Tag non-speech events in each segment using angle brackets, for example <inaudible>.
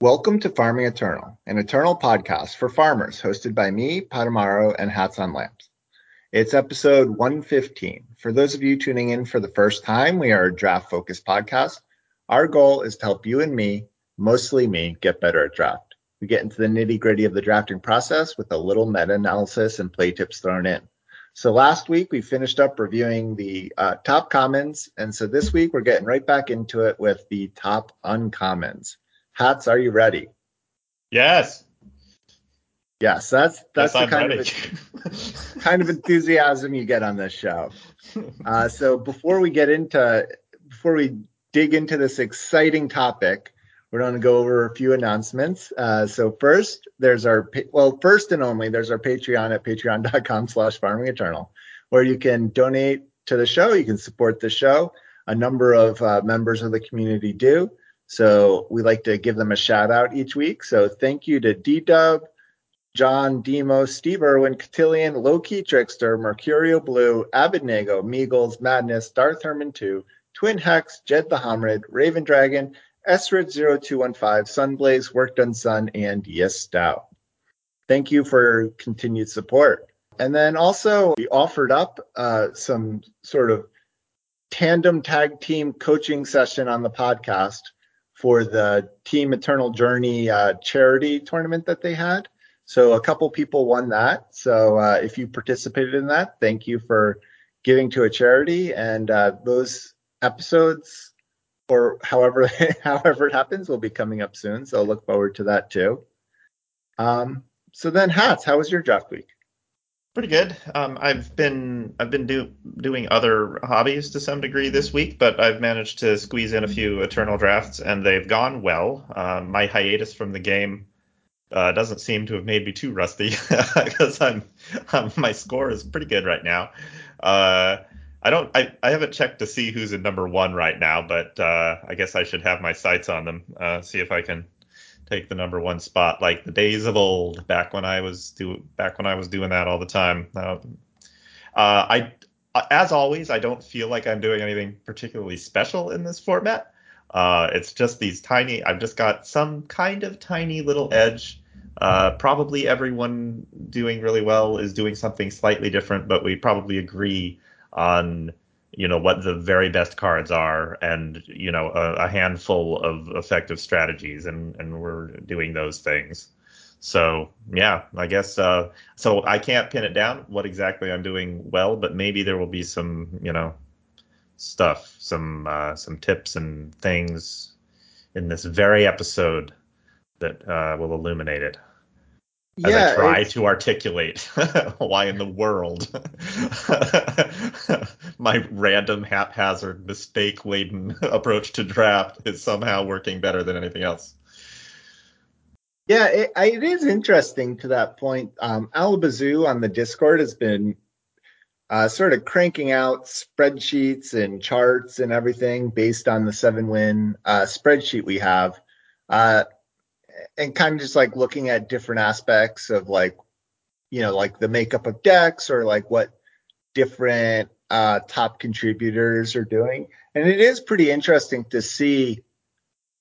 Welcome to Farming Eternal, an eternal podcast for farmers hosted by me, Patamaro, and Hats on Lamps. It's episode 115. For those of you tuning in for the first time, we are a draft focused podcast. Our goal is to help you and me, mostly me, get better at draft. We get into the nitty gritty of the drafting process with a little meta analysis and play tips thrown in. So last week we finished up reviewing the uh, top commons, and so this week we're getting right back into it with the top uncommons. Hats, are you ready? Yes. Yes, that's that's yes, the I'm kind ready. of <laughs> kind of enthusiasm you get on this show. Uh, so before we get into before we dig into this exciting topic, we're going to go over a few announcements. Uh, so first, there's our well, first and only, there's our Patreon at patreon.com/slash Farming Eternal, where you can donate to the show. You can support the show. A number of uh, members of the community do. So we like to give them a shout out each week. So thank you to D Dub, John Demo, Steve Irwin, Cotillion, Loki Trickster, Mercurio Blue, Abednego, Meagles, Madness, Darth Herman 2, Twin Hex, Jed the Homrid, Raven Dragon, Esrid 0215, Sunblaze, Work Done Sun, and Yes Stout. Thank you for continued support. And then also, we offered up uh, some sort of tandem tag team coaching session on the podcast for the Team Eternal Journey uh, charity tournament that they had. So a couple people won that. So uh, if you participated in that, thank you for giving to a charity. And uh, those episodes, or however <laughs> however it happens, will be coming up soon. So look forward to that too. Um, so then, hats. How was your draft week? Pretty good. Um, I've been I've been do, doing other hobbies to some degree this week, but I've managed to squeeze in a few Eternal drafts, and they've gone well. Um, my hiatus from the game uh, doesn't seem to have made me too rusty <laughs> because I'm, I'm my score is pretty good right now. Uh, I don't I, I haven't checked to see who's in number one right now, but uh, I guess I should have my sights on them. Uh, see if I can take the number one spot like the days of old back when I was do back when I was doing that all the time. Uh, uh, I as always I don't feel like I'm doing anything particularly special in this format. Uh, it's just these tiny. I've just got some kind of tiny little edge. Uh, probably everyone doing really well is doing something slightly different, but we probably agree on you know what the very best cards are and you know a, a, handful of effective strategies and and we're doing those things. So yeah i guess uh, so i can't pin it down what exactly i'm doing well but maybe there will be some you know stuff some uh, some tips and things in this very episode that uh, will illuminate it as Yeah, I try to articulate <laughs> why in the world <laughs> my random haphazard mistake laden approach to draft is somehow working better than anything else. Yeah, it, it is interesting to that point. Um, Alabazoo on the Discord has been uh, sort of cranking out spreadsheets and charts and everything based on the seven win uh, spreadsheet we have. Uh, and kind of just like looking at different aspects of like, you know, like the makeup of decks or like what different uh, top contributors are doing. And it is pretty interesting to see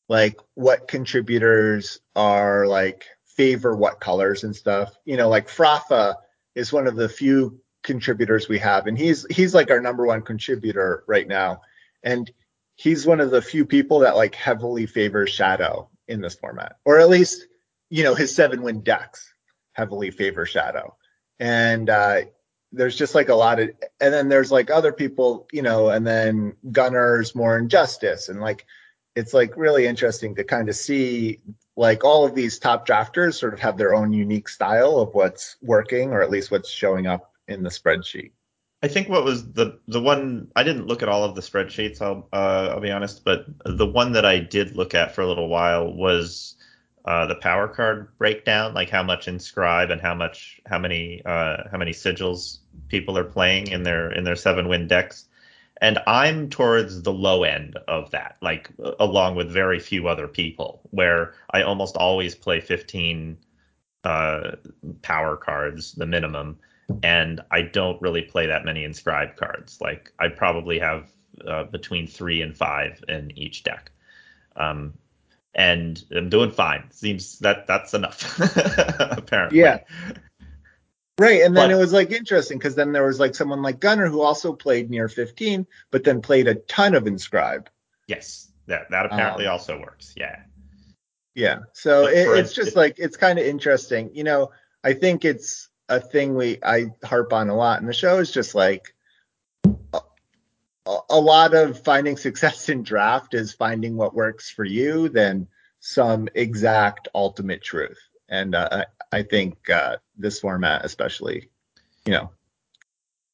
like what contributors are like favor what colors and stuff. You know, like Frafa is one of the few contributors we have, and he's he's like our number one contributor right now. And he's one of the few people that like heavily favors Shadow in this format, or at least you know his seven win decks heavily favor Shadow. And uh, there's just like a lot of, and then there's like other people, you know, and then Gunner's more injustice, and like it's like really interesting to kind of see like all of these top drafters sort of have their own unique style of what's working or at least what's showing up in the spreadsheet. I think what was the the one I didn't look at all of the spreadsheets. I'll uh, I'll be honest, but the one that I did look at for a little while was uh, the power card breakdown, like how much inscribe and how much how many uh, how many sigils people are playing in their in their seven win decks. And I'm towards the low end of that, like along with very few other people, where I almost always play 15 uh, power cards, the minimum, and I don't really play that many inscribed cards. Like I probably have uh, between three and five in each deck. Um, and I'm doing fine. Seems that that's enough, <laughs> apparently. Yeah. Right, and then But- it was like interesting because then there was like someone like Gunner who also played near 15, but then played a ton of Inscribe. Yes, that that apparently Um, also works. Yeah. Yeah. So it, it's just like it's kind of interesting. You know, I think it's a thing we I harp on a lot in the show is just like a, a lot of finding success in draft is finding what works for you than some exact ultimate truth. And uh, I, I think uh, this format, especially, you know,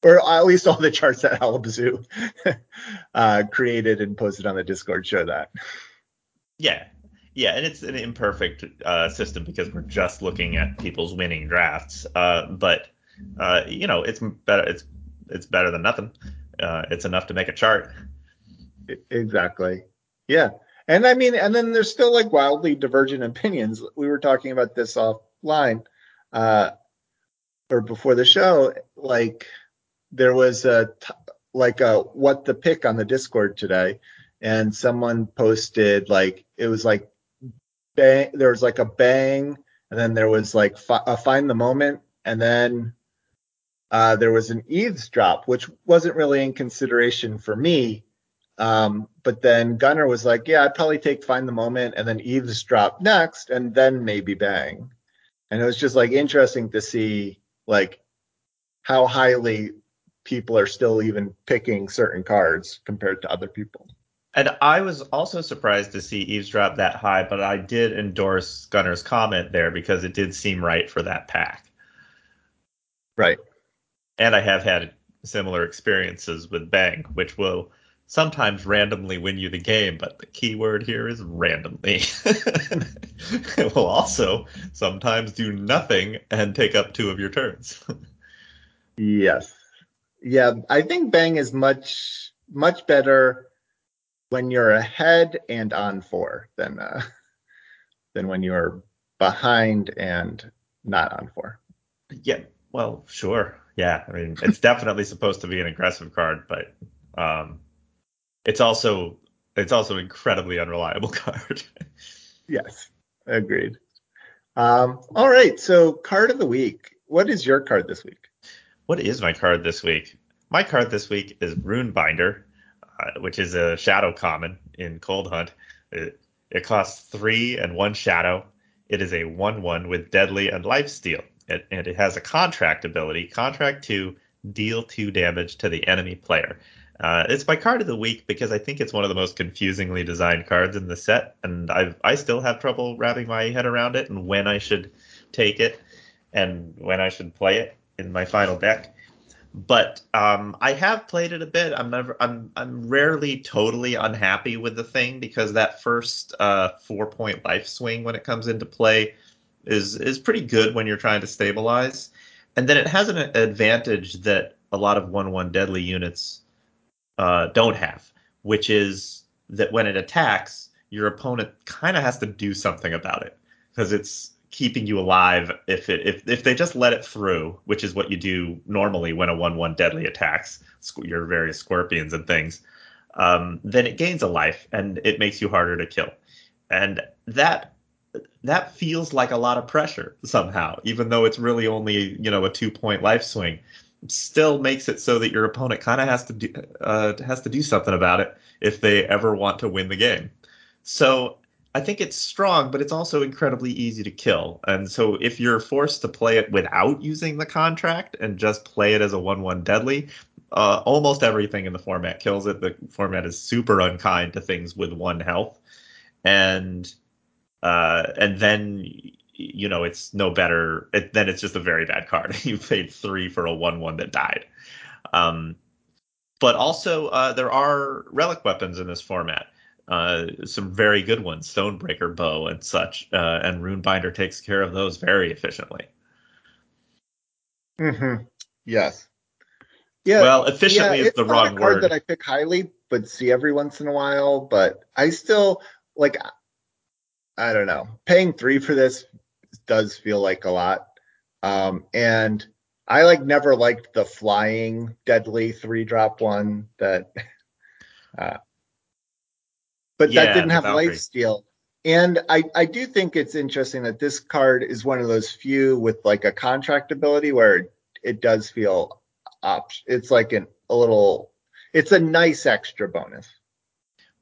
or at least all the charts that Alabazoo <laughs> uh, created and posted on the Discord show that. Yeah. Yeah, and it's an imperfect uh, system because we're just looking at people's winning drafts. Uh, but uh, you know, it's better. It's it's better than nothing. Uh, it's enough to make a chart. Exactly. Yeah. And I mean, and then there's still like wildly divergent opinions. We were talking about this offline, uh, or before the show. Like, there was a t- like a what the pick on the Discord today, and someone posted like it was like bang. There was like a bang, and then there was like fi- a find the moment, and then uh, there was an eavesdrop, which wasn't really in consideration for me. Um, but then Gunner was like, yeah, I'd probably take find the moment and then eavesdrop next and then maybe bang. And it was just like interesting to see like how highly people are still even picking certain cards compared to other people. And I was also surprised to see eavesdrop that high, but I did endorse Gunner's comment there because it did seem right for that pack. Right. And I have had similar experiences with Bang, which will sometimes randomly win you the game, but the key word here is randomly. <laughs> it will also sometimes do nothing and take up two of your turns. Yes. Yeah, I think bang is much much better when you're ahead and on four than uh, than when you're behind and not on four. yeah, well, sure. Yeah, I mean, it's definitely supposed to be an aggressive card, but um, it's also it's also an incredibly unreliable <laughs> card. Yes, agreed. Um, all right, so card of the week. What is your card this week? What is my card this week? My card this week is Rune Binder, uh, which is a shadow common in Cold Hunt. It, it costs three and one shadow. It is a 1 1 with deadly and life steal. It, and it has a contract ability, contract to deal two damage to the enemy player. Uh, it's my card of the week because I think it's one of the most confusingly designed cards in the set, and I I still have trouble wrapping my head around it and when I should take it and when I should play it in my final deck. But um, I have played it a bit. I'm never I'm I'm rarely totally unhappy with the thing because that first uh, four point life swing when it comes into play is is pretty good when you're trying to stabilize, and then it has an advantage that a lot of one one deadly units uh, don't have, which is that when it attacks, your opponent kind of has to do something about it because it's keeping you alive if it if if they just let it through, which is what you do normally when a one one deadly attacks your various scorpions and things. Um, then it gains a life and it makes you harder to kill, and that that feels like a lot of pressure somehow, even though it's really only you know a two point life swing. Still makes it so that your opponent kind of has to do uh, has to do something about it if they ever want to win the game. So I think it's strong, but it's also incredibly easy to kill. And so if you're forced to play it without using the contract and just play it as a one-one deadly, uh, almost everything in the format kills it. The format is super unkind to things with one health, and uh, and then you know it's no better. It, then it's just a very bad card. <laughs> you paid three for a one-one that died. Um, but also uh, there are relic weapons in this format. Uh, some very good ones, Stonebreaker bow and such, uh, and Runebinder takes care of those very efficiently. Mm-hmm. Yes. Yeah. well, efficiently yeah, is the wrong a card word. that I pick highly, but see every once in a while. But I still like. I don't know. Paying three for this does feel like a lot. Um, and I like never liked the flying deadly three drop one that. <laughs> Uh, but Yeah, that didn't have Valkyrie. life steal. And I, I do think it's interesting that this card is one of those few with like a contract ability where it does feel op- it's like an, a little it's a nice extra bonus.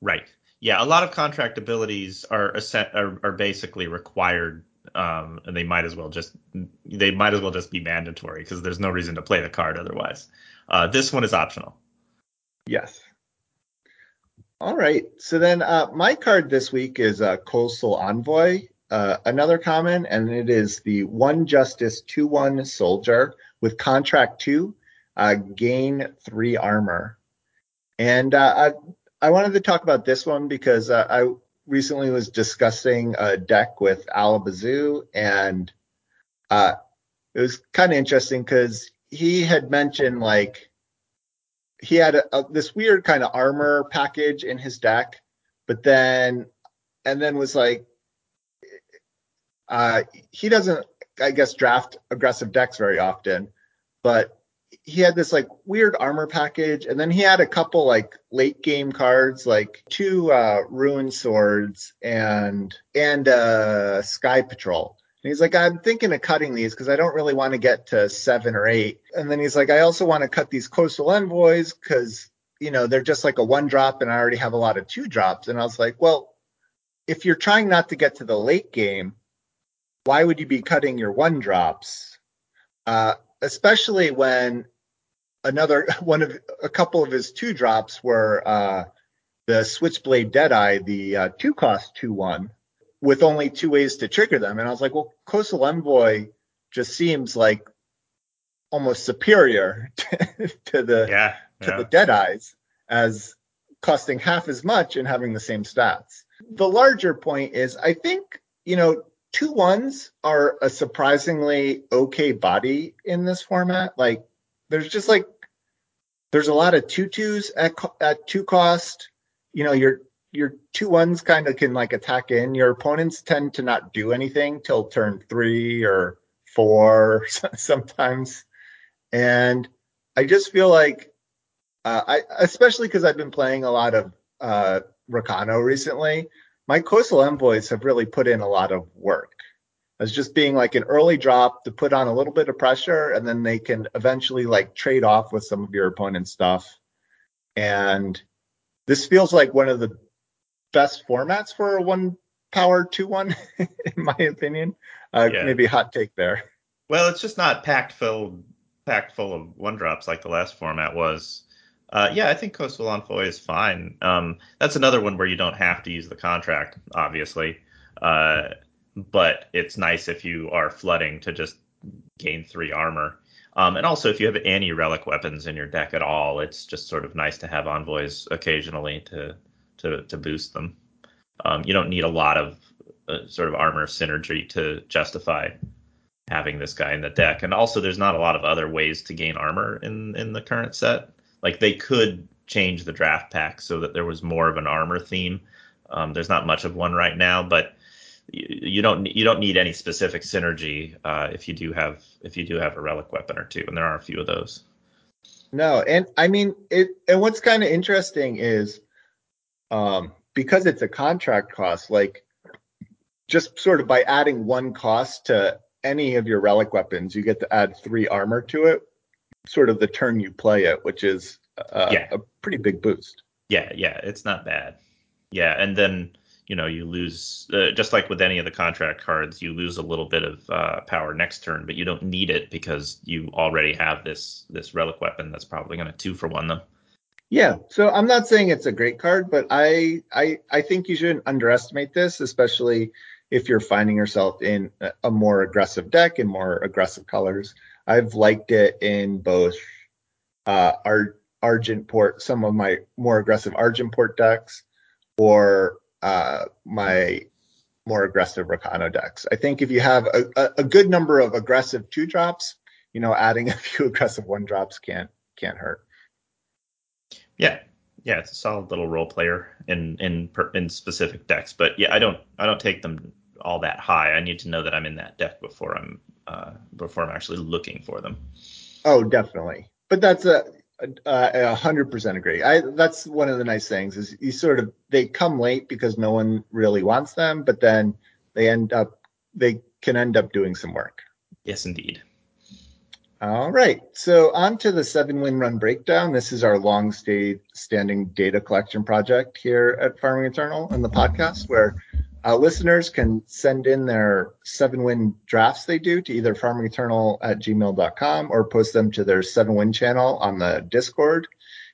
Right. Yeah, a lot of contract abilities are set, are, are basically required um, and they might as well just they might as well just be mandatory because there's no reason to play the card otherwise. Uh, this one is optional. Yes. All right. So then uh, my card this week is uh, Coastal Envoy, uh, another common, and it is the one justice two one soldier with contract two, uh, gain three armor. And uh, I I wanted to talk about this one because uh, I recently was discussing a deck with Alabazoo, and uh, it was kind of interesting because he had mentioned like he had a, a, this weird kind of armor package in his deck, but then and then was like uh, he doesn't I guess draft aggressive decks very often, but he had this like weird armor package, and then he had a couple like late game cards, like two uh, ruin swords and and uh, sky patrol. And he's like, I'm thinking of cutting these because I don't really want to get to seven or eight. And then he's like, I also want to cut these coastal envoys because you know they're just like a one drop, and I already have a lot of two drops. And I was like, well, if you're trying not to get to the late game, why would you be cutting your one drops? Uh, especially when another <laughs> one of a couple of his two drops were uh, the Switchblade Deadeye, the uh, two cost two one, with only two ways to trigger them. And I was like, well, Coastal Envoy just seems like almost superior <laughs> to, the yeah, to yeah. the Deadeyes as costing half as much and having the same stats. The larger point is, I think you know two ones are a surprisingly okay body in this format. Like there's just like there's a lot of two twos at at two cost. You know, your your two ones kind of can like attack in. Your opponents tend to not do anything till turn three or four <laughs> sometimes, and I just feel like uh, I especially because I've been playing a lot of uh, Rakano recently. My coastal envoys have really put in a lot of work as just being like an early drop to put on a little bit of pressure and then they can eventually like trade off with some of your opponent's stuff. And this feels like one of the best formats for a one power two one, <laughs> in my opinion. Uh, yeah. Maybe hot take there. Well, it's just not packed full, packed full of one drops like the last format was. Uh, yeah, I think Coastal Envoy is fine. Um, that's another one where you don't have to use the contract, obviously. Uh, but it's nice if you are flooding to just gain three armor. Um, and also, if you have any relic weapons in your deck at all, it's just sort of nice to have envoys occasionally to to to boost them. Um, you don't need a lot of uh, sort of armor synergy to justify having this guy in the deck. And also, there's not a lot of other ways to gain armor in in the current set. Like they could change the draft pack so that there was more of an armor theme. Um, there's not much of one right now, but you don't you don't need any specific synergy uh, if you do have if you do have a relic weapon or two, and there are a few of those. No, and I mean it. And what's kind of interesting is, um, because it's a contract cost, like just sort of by adding one cost to any of your relic weapons, you get to add three armor to it. Sort of the turn you play it, which is uh, yeah. a pretty big boost. Yeah, yeah, it's not bad. Yeah, and then you know you lose uh, just like with any of the contract cards you lose a little bit of uh, power next turn but you don't need it because you already have this this relic weapon that's probably going to two for one them yeah so i'm not saying it's a great card but i i i think you shouldn't underestimate this especially if you're finding yourself in a more aggressive deck and more aggressive colors i've liked it in both uh Ar- Argenport some of my more aggressive Argenport decks or uh, my more aggressive Rakano decks. I think if you have a, a, a, good number of aggressive two drops, you know, adding <laughs> a few aggressive one drops can't can't hurt. Yeah, yeah, it's a solid little role player in in in specific decks. But yeah, I don't I don't take them all that high. I need to know that I'm in that deck before I'm uh, before I'm actually looking for them. Oh, definitely. But that's a a hundred percent agree. I that's one of the nice things is you sort of they come late because no one really wants them, but then they end up they can end up doing some work. Yes, indeed. All right. So on to the seven win run breakdown. This is our long standing data collection project here at Farming Eternal and the podcast where uh, listeners can send in their seven win drafts they do to either farmingeternal at gmail.com or post them to their seven win channel on the Discord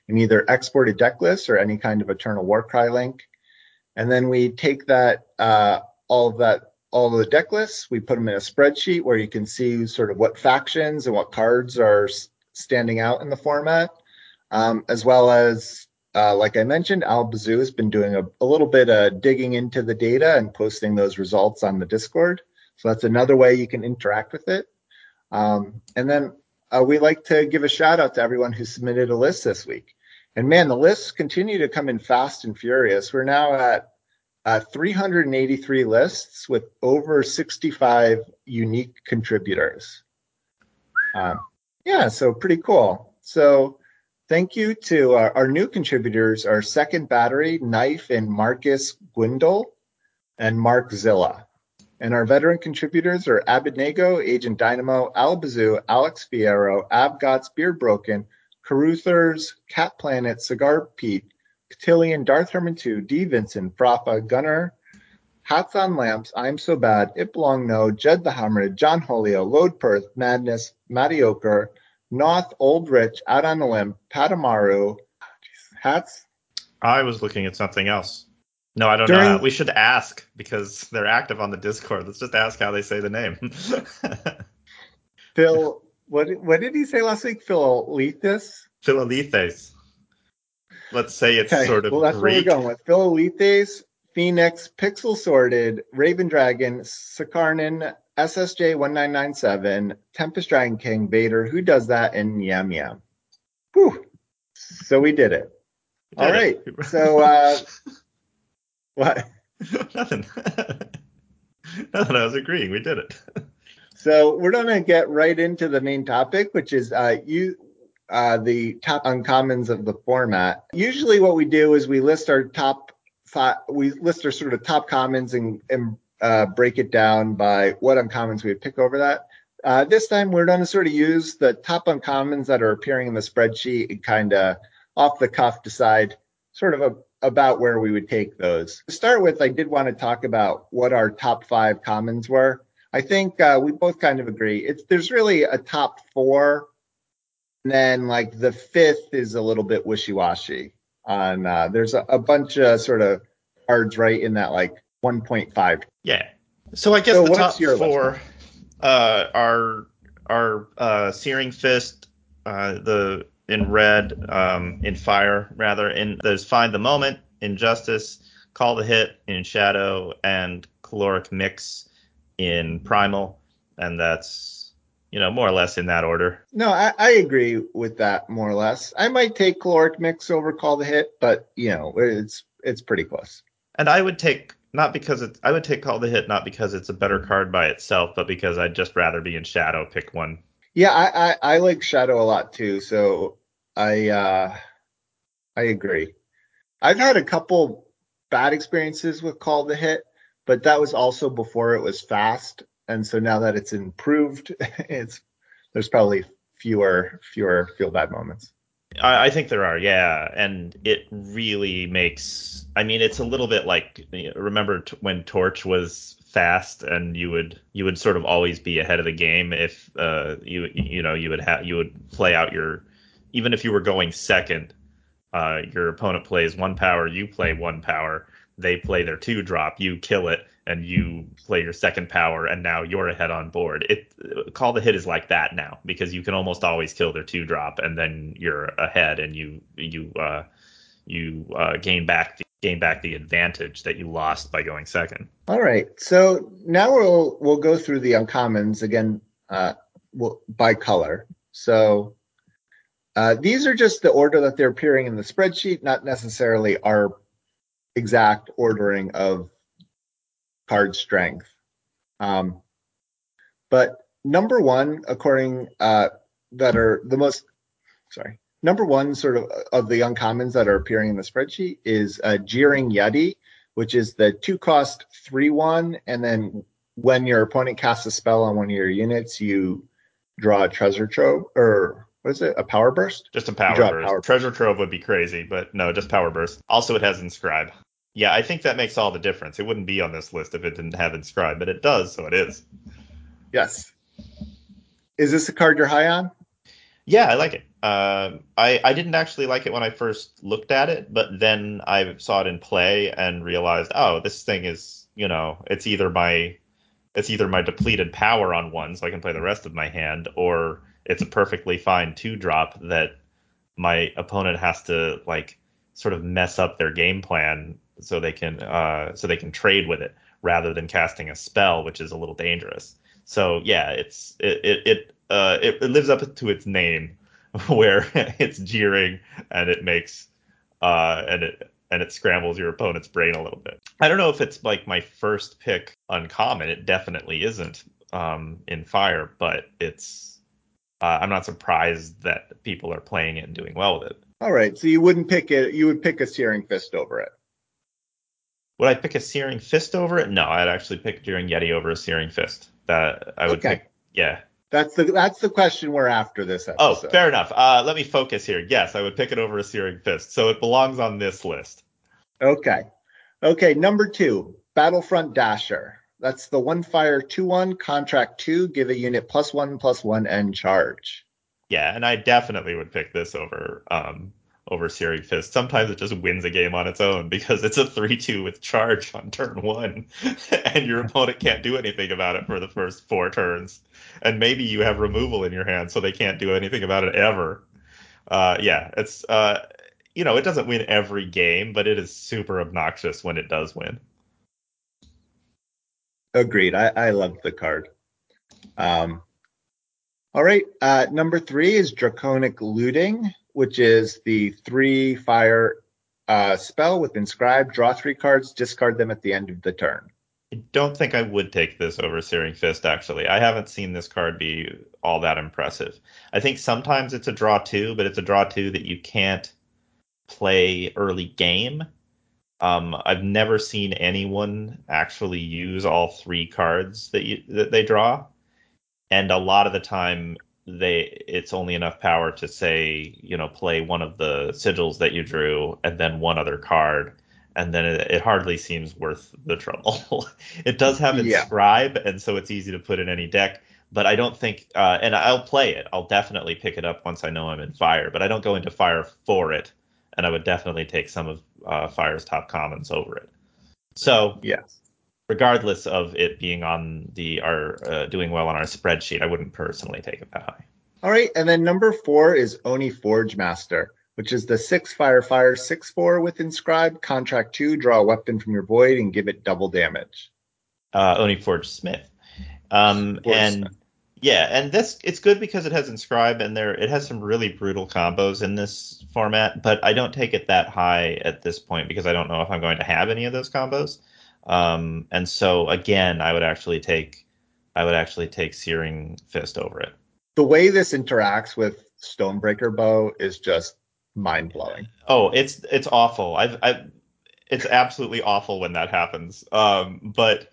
in either exported deck list or any kind of Eternal Warcry link. And then we take that, uh, all of that all of the deck lists. We put them in a spreadsheet where you can see sort of what factions and what cards are standing out in the format, um, as well as, uh, like I mentioned, Al Bazoo has been doing a, a, little bit of digging into the data and posting those results on the Discord. So that's another way you can interact with it. Um, and then uh, we like to give a shout out to everyone who submitted a list this week. And man, the lists continue to come in fast and furious. We're now at uh, 383 lists with over 65 unique contributors. Um, yeah, so pretty cool. So thank you to our, our, new contributors, our second battery, Knife and Marcus Gwindle and Mark Zilla. And our veteran contributors are Abednego, Agent Dynamo, Albazoo, Alex Fierro, Abgots, Beardbroken, Caruthers, Cat Planet, Cigar Pete, Cotillion, Darth Herman 2, D. Vincent, Frappa, Gunner, Hats on Lamps, I'm So Bad, It Belong No, Jed the Hammer, John Holio, Load Perth, Madness, Matioker, Noth, Old Rich, Out on the Limb, Patamaru, Hats. I was looking at something else. No, I don't During, know. We should ask because they're active on the Discord. Let's just ask how they say the name. <laughs> Phil, what what did he say last week? Phil Lethes? Let's say it's okay. sort of well, that's Greek. where we're going with Philolithes, Phoenix, Pixel Sorted, Raven Dragon, Sakarnin, SSJ 1997, Tempest Dragon King, Vader, who does that, and Yam Yam. Whew. So we did it. Did All right. It. <laughs> so uh what? <laughs> Nothing. <laughs> Nothing. I was agreeing. We did it. so we're gonna get right into the main topic, which is uh you uh, the top uncommons of the format. Usually, what we do is we list our top five, we list our sort of top commons and, and uh, break it down by what uncommons we would pick over that. Uh, this time, we're going to sort of use the top uncommons that are appearing in the spreadsheet and kind of off the cuff decide sort of a, about where we would take those. To start with, I did want to talk about what our top five commons were. I think uh, we both kind of agree. It's there's really a top four then like the fifth is a little bit wishy-washy. On uh, there's a, a bunch of sort of cards right in that like 1.5. Yeah. So I guess so the top four uh, are are uh, Searing Fist, uh, the in red, um, in fire rather. In there's Find the Moment, Injustice, Call the Hit in Shadow, and Caloric Mix in Primal, and that's you know, more or less in that order. No, I, I, agree with that more or less. I might take caloric mix over call the hit, but you know, it's it's pretty close. And I would take not because it's I would take call the hit not because it's a better card by itself, but because I'd just rather be in shadow, pick one. Yeah, I I, I like shadow a lot too, so I uh I agree. I've had a couple bad experiences with call the hit, but that was also before it was fast and so now that it's improved, <laughs> it's there's probably fewer fewer feel bad moments. I, I think there are, yeah, and it really makes. I mean, it's a little bit like remember t- when Torch was fast and you would you would sort of always be ahead of the game if uh, you you know you would have you would play out your even if you were going second, uh, your opponent plays one power, you play one power, they play their two drop, you kill it, and you play your second power, and now you're ahead on board. It call the hit is like that now because you can almost always kill their two drop, and then you're ahead, and you you uh, you uh, gain back the gain back the advantage that you lost by going second. All right, so now we'll we'll go through the uncommons again uh, we'll, by color. So. Uh, these are just the order that they're appearing in the spreadsheet, not necessarily our exact ordering of card strength. Um, but number one, according uh, that are the most sorry, number one sort of of the uncommons that are appearing in the spreadsheet is uh, Jeering Yeti, which is the two cost three one, and then when your opponent casts a spell on one of your units, you draw a treasure trove or what is it? A power burst? Just a power burst. A power treasure trove would be crazy, but no, just power burst. Also, it has inscribe. Yeah, I think that makes all the difference. It wouldn't be on this list if it didn't have inscribe, but it does, so it is. Yes. Is this a card you're high on? Yeah, I like it. Uh, I I didn't actually like it when I first looked at it, but then I saw it in play and realized, oh, this thing is, you know, it's either my it's either my depleted power on one, so I can play the rest of my hand, or it's a perfectly fine two drop that my opponent has to like sort of mess up their game plan so they can uh, so they can trade with it rather than casting a spell, which is a little dangerous. So yeah, it's it it it, uh, it, it lives up to its name, <laughs> where <laughs> it's jeering and it makes uh, and it and it scrambles your opponent's brain a little bit. I don't know if it's like my first pick uncommon. It definitely isn't um, in fire, but it's uh, I'm not surprised that people are playing it and doing well with it. All right, so you wouldn't pick it. You would pick a Searing Fist over it. Would I pick a Searing Fist over it? No, I'd actually pick Jeering Yeti over a Searing Fist. That I would okay. pick. Yeah. That's the that's the question we're after this oh, episode. Oh, fair enough. Uh, let me focus here. Yes, I would pick it over a Searing Fist, so it belongs on this list. Okay. Okay. Number two, Battlefront Dasher. That's the one fire two one contract two. Give a unit plus one plus one and charge. Yeah, and I definitely would pick this over um, over Searing Fist. Sometimes it just wins a game on its own because it's a 3 2 with charge on turn one, <laughs> and your opponent can't do anything about it for the first four turns. And maybe you have removal in your hand, so they can't do anything about it ever. Uh, yeah, it's, uh, you know, it doesn't win every game, but it is super obnoxious when it does win. Agreed. I, I love the card. Um, all right. Uh, number three is Draconic Looting which is the three fire uh, spell with inscribe. Draw three cards, discard them at the end of the turn. I don't think I would take this over Searing Fist, actually. I haven't seen this card be all that impressive. I think sometimes it's a draw two, but it's a draw two that you can't play early game. Um, I've never seen anyone actually use all three cards that you that they draw, and a lot of the time they it's only enough power to say you know play one of the sigils that you drew and then one other card. And then it, it hardly seems worth the trouble. <laughs> It does have inscribe yeah. and so it's easy to put in any deck but i don't think uh, and i'll play it. I'll definitely pick it up once i know i'm in fire but i don't go into fire for it. And i would definitely take some of uh, fire's top commons over it. So yes regardless of it being on the our uh, doing well on our spreadsheet, I wouldn't personally take it that high. All right, and then number four is Oni Forge Master, which is the six fire fire six four with inscribed contract two. Draw a weapon from your void and give it double damage. Uh, Oni Forge Smith, um, Forge and. Smith. Yeah, and this it's good because it has inscribe and there it has some really brutal combos in this format, but I don't take it that high at this point because I don't know if I'm going to have any of those combos. Um, and so again, I would actually take I would actually take Searing Fist over it. The way this interacts with Stonebreaker Bow is just mind blowing. Oh, it's it's awful. I've, I've it's absolutely awful when that happens. Um, but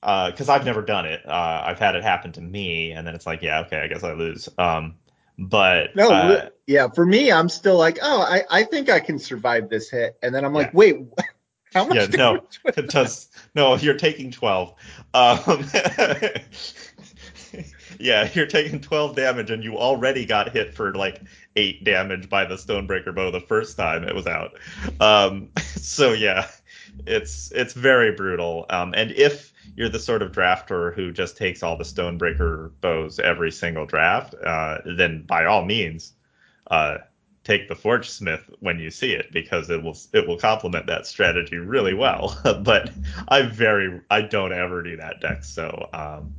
because uh, I've never done it, uh, I've had it happen to me, and then it's like, yeah, okay, I guess I lose. Um, but no, uh, yeah, for me, I'm still like, oh, I, I think I can survive this hit, and then I'm like, yeah. wait, how much? Yeah, no, it does. <laughs> No, you're taking twelve. Um, <laughs> yeah, you're taking twelve damage, and you already got hit for like eight damage by the Stonebreaker bow the first time it was out. Um, <laughs> so yeah, it's it's very brutal. Um, and if you're the sort of drafter who just takes all the Stonebreaker bows every single draft, uh, then by all means, uh, take the Forge Smith when you see it because it will it will complement that strategy really well. <laughs> but I very I don't ever do that deck, so um,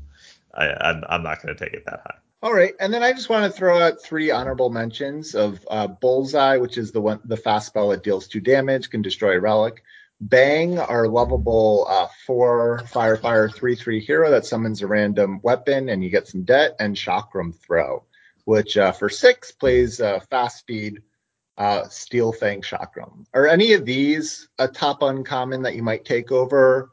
I, I'm, I'm not going to take it that high. All right, and then I just want to throw out three honorable mentions of uh, Bullseye, which is the one the fast spell that deals two damage, can destroy a relic. Bang, our lovable uh, four fire fire three three hero that summons a random weapon and you get some debt, and Chakram Throw, which uh, for six plays uh, fast speed uh, Steel Fang Chakram. Are any of these a top uncommon that you might take over?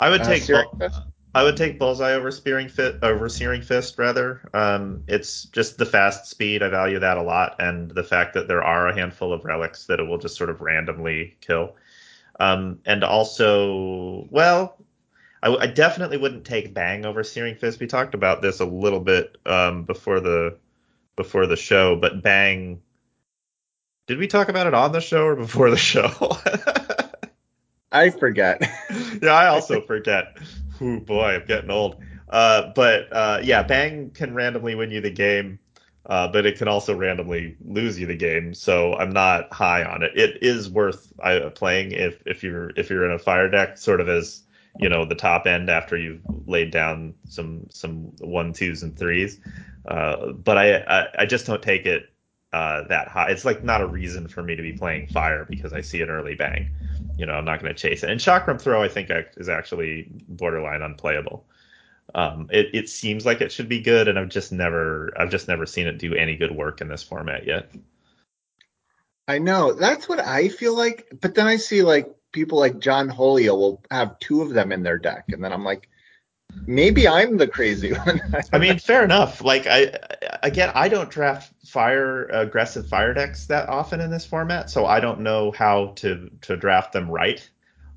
I would uh, take Searing Bull- Fist? I would take Bullseye over Spearing Fit over Searing Fist rather. Um, it's just the fast speed. I value that a lot, and the fact that there are a handful of relics that it will just sort of randomly kill. Um, and also, well, I, w- I definitely wouldn't take Bang over Searing Fist. We talked about this a little bit um, before the before the show, but Bang. Did we talk about it on the show or before the show? <laughs> I forget. <laughs> yeah, I also forget. Oh boy, I'm getting old. Uh, but uh, yeah, Bang can randomly win you the game, uh, but it can also randomly lose you the game. So I'm not high on it. It is worth uh, playing if if you're if you're in a fire deck, sort of as you know the top end after you've laid down some some one twos and threes. Uh, but I, I I just don't take it uh, that high. It's like not a reason for me to be playing fire because I see an early bang. You know, I'm not going to chase it. And chakram throw, I think, is actually borderline unplayable. Um, it, it seems like it should be good, and I've just never I've just never seen it do any good work in this format yet. I know that's what I feel like, but then I see like people like John Holio will have two of them in their deck, and then I'm like, maybe I'm the crazy <laughs> one. I mean, fair enough. Like I again, I don't draft fire aggressive fire decks that often in this format, so I don't know how to to draft them right.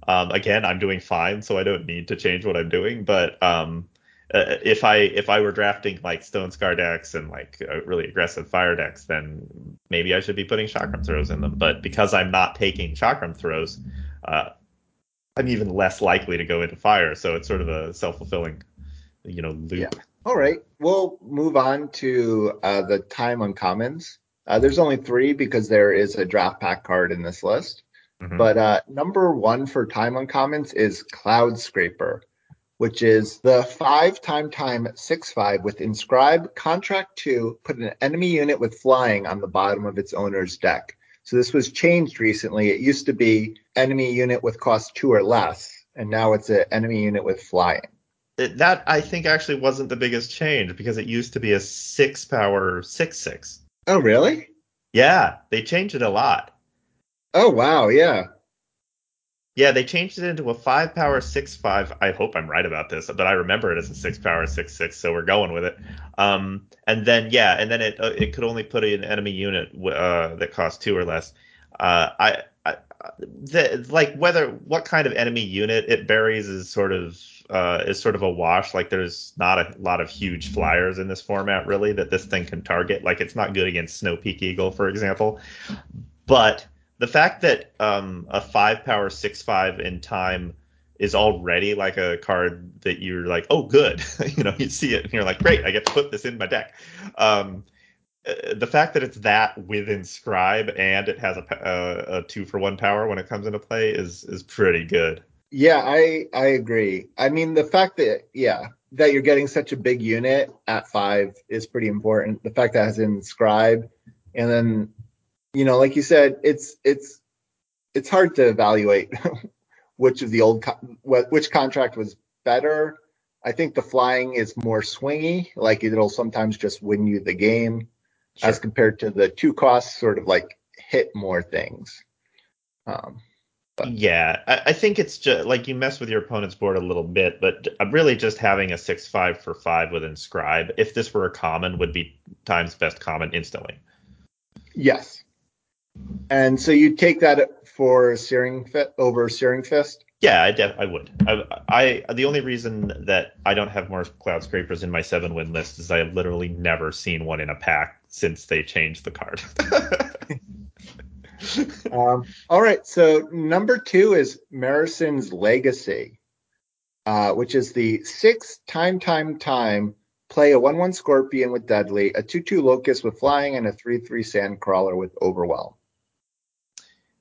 Um, again, I'm doing fine, so I don't need to change what I'm doing. But um, uh, if I if I were drafting like Stone Scar decks and like uh, really aggressive fire decks, then maybe I should be putting Chakram throws in them. But because I'm not taking Chakram throws, uh, I'm even less likely to go into fire. So it's sort of a self fulfilling, you know, loop. Yeah. All right, we'll move on to uh, the time uncommons. Uh, there's only three because there is a draft pack card in this list. Mhm. But uh, number one for time uncommons is Cloud Scraper, which is the five time time six five with inscribe contract two. Put an enemy unit with flying on the bottom of its owner's deck. So this was changed recently. It used to be enemy unit with cost two or less, and now it's an enemy unit with flying. It- that I think actually wasn't the biggest change because it used to be a six power six six. Oh, really? Yeah, they changed it a lot. Oh, wow. Yeah. Yeah, they changed it into a five power six five. I hope I'm right about this, but I remember it as a six power six six, so we're going with it. Um, and then yeah, and then it uh, it could only put an enemy unit uh, that costs two or less. Uh, I, I the, like whether what kind of enemy unit it buries is sort of uh, is sort of a wash. Like there's not a lot of huge flyers in this format really that this thing can target. Like it's not good against Snow Peak Eagle, for example. But the fact that um, a five power six five in time is already like a card that you're like, oh, good. <laughs> you know, you see it and you're like, great, I get to put this in my deck. Um, uh, the fact that it's that with inscribe and it has a, pa- uh, a two for one power when it comes into play is is pretty good. Yeah, I I agree. I mean, the fact that yeah that you're getting such a big unit at five is pretty important. The fact that it has inscribe, and then you know, like you said, it's it's it's hard to evaluate <laughs> which of the old co- what which contract was better. I think the flying is more swingy. Like it'll sometimes just win you the game, as compared to the two costs sort of like hit more things. Um, Yeah, I, I think it's just like you mess with your opponent's board a little bit, but really just having a six five for five with inscribe. If this were a common, would be times best common instantly. Yes. And so you take that for Searing Fist over Searing Fist? Yeah, I def- I would. I, I the only reason that I don't have more cloud scrapers in my seven win list is I have literally never seen one in a pack since they changed the card. <laughs> Um, all right. So number two is Marisen's Legacy, uh, which is the six time, time, time. Play a 1 1 Scorpion with Deadly, a 2 2 Locust with Flying, and a 3 3 Sandcrawler with Overwhelm.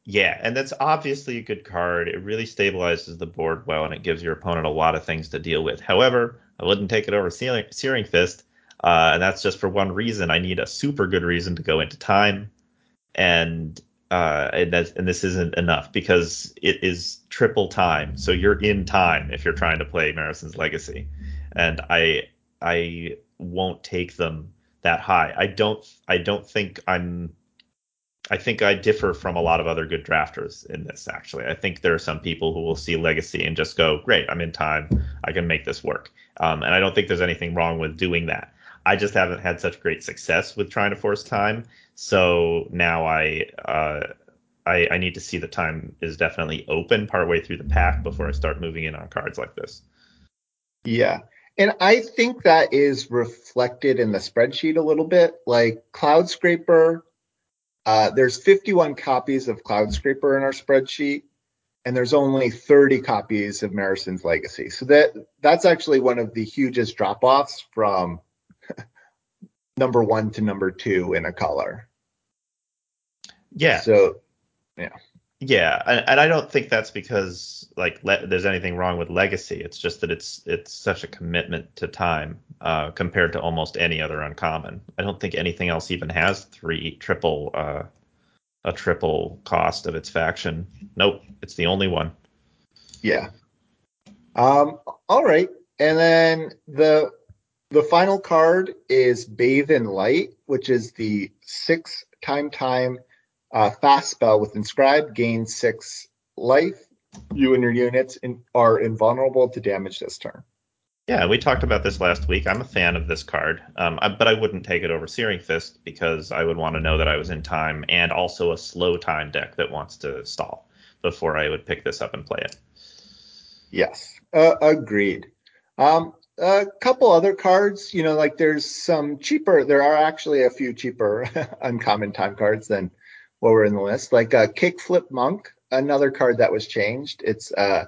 Yeah, and that's obviously a good card. It really stabilizes the board well, and it gives your opponent a lot of things to deal with. However, I wouldn't take it over Searing, Searing Fist, uh, and that's just for one reason. I need a super good reason to go into time, and uh, and, and this isn't enough because it is triple time. So you're in time if you're trying to play Marisen's Legacy, and I I won't take them that high. I don't I don't think I'm I think I differ from a lot of other good drafters in this actually. I think there are some people who will see legacy and just go, "Great, I'm in time. I can make this work." Um, and I don't think there's anything wrong with doing that. I just haven't had such great success with trying to force time. So now I uh, I, I need to see the time is definitely open partway through the pack before I start moving in on cards like this. Yeah. And I think that is reflected in the spreadsheet a little bit. Like Cloud Scraper, uh, there's 51 copies of Cloud Scraper in our spreadsheet, and there's only 30 copies of Marisen's Legacy. So that that's actually one of the hugest drop-offs from <laughs> number one to number two in a color. Yeah. So, yeah. Yeah, and, and I don't think that's because like le- there's anything wrong with legacy. It's just that it's it's such a commitment to time uh, compared to almost any other uncommon. I don't think anything else even has three triple uh, a triple cost of its faction. Nope, it's the only one. Yeah. Um. All right, and then the the final card is Bathe in Light, which is the six time time uh, fast spell with Inscribe, gain six life. You and your units in, are invulnerable to damage this turn. Yeah, we talked about this last week. I'm a fan of this card, um, I, but I wouldn't take it over Searing Fist because I would want to know that I was in time and also a slow time deck that wants to stall before I would pick this up and play it. Yes, uh, agreed. Um, a couple other cards, you know, like there's some cheaper. There are actually a few cheaper <laughs> uncommon time cards than what were in the list, like a uh, Kickflip Monk, another card that was changed. It's uh,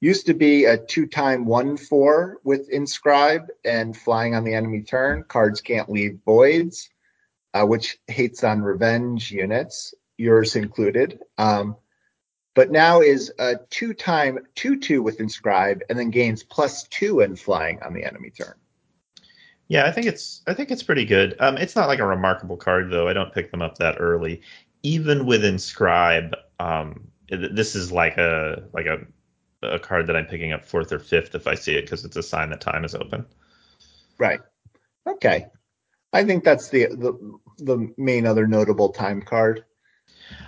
used to be a two-time one-four with Inscribe and flying on the enemy turn. Cards can't leave voids, uh, which hates on revenge units, yours included. Um, but now is a two-time two-two with Inscribe and then gains plus two and flying on the enemy turn. Yeah, I think it's I think it's pretty good. Um, it's not like a remarkable card though. I don't pick them up that early even with Inscribe, um, this is like a like a a card that I'm picking up fourth or fifth if I see it because it's a sign that time is open. Right. Okay. I think that's the the, the main other notable time card.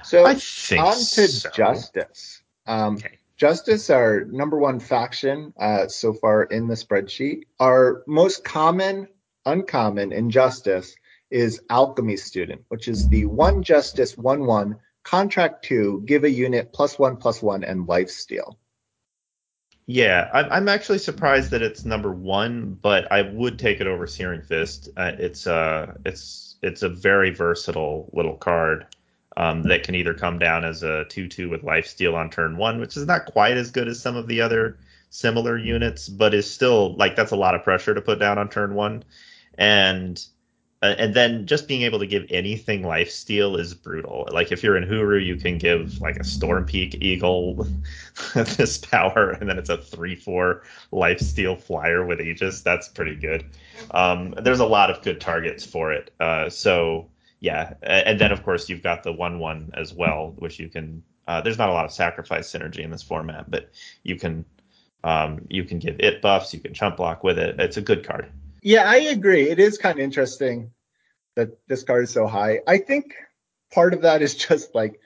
So on to so. Justice. Um, okay. Justice, our number one faction uh, so far in the spreadsheet. Our most common, uncommon injustice is Alchemy Student, which is the one justice, one one, contract two, give a unit plus one plus one, and life steal. Yeah, I'm, actually surprised that it's number one, but I would take it over Searing Fist. Uh, it's uh, it's it's a very versatile little card um, that can either come down as a two-two with life steal on turn one, which is not quite as good as some of the other similar units, but is still like that's a lot of pressure to put down on turn one, and and then just being able to give anything life steal is brutal. Like if you're in Hooru, you can give like a Storm Peak Eagle <laughs> this power, and then it's a three-four life steal flyer with Aegis. That's pretty good. Um, there's a lot of good targets for it. Uh, so yeah, and then of course you've got the one-one as well, which you can. Uh, there's not a lot of sacrifice synergy in this format, but you can um, you can give it buffs. You can chump block with it. It's a good card. Yeah, I agree. It is kind of interesting that this card is so high. I think part of that is just like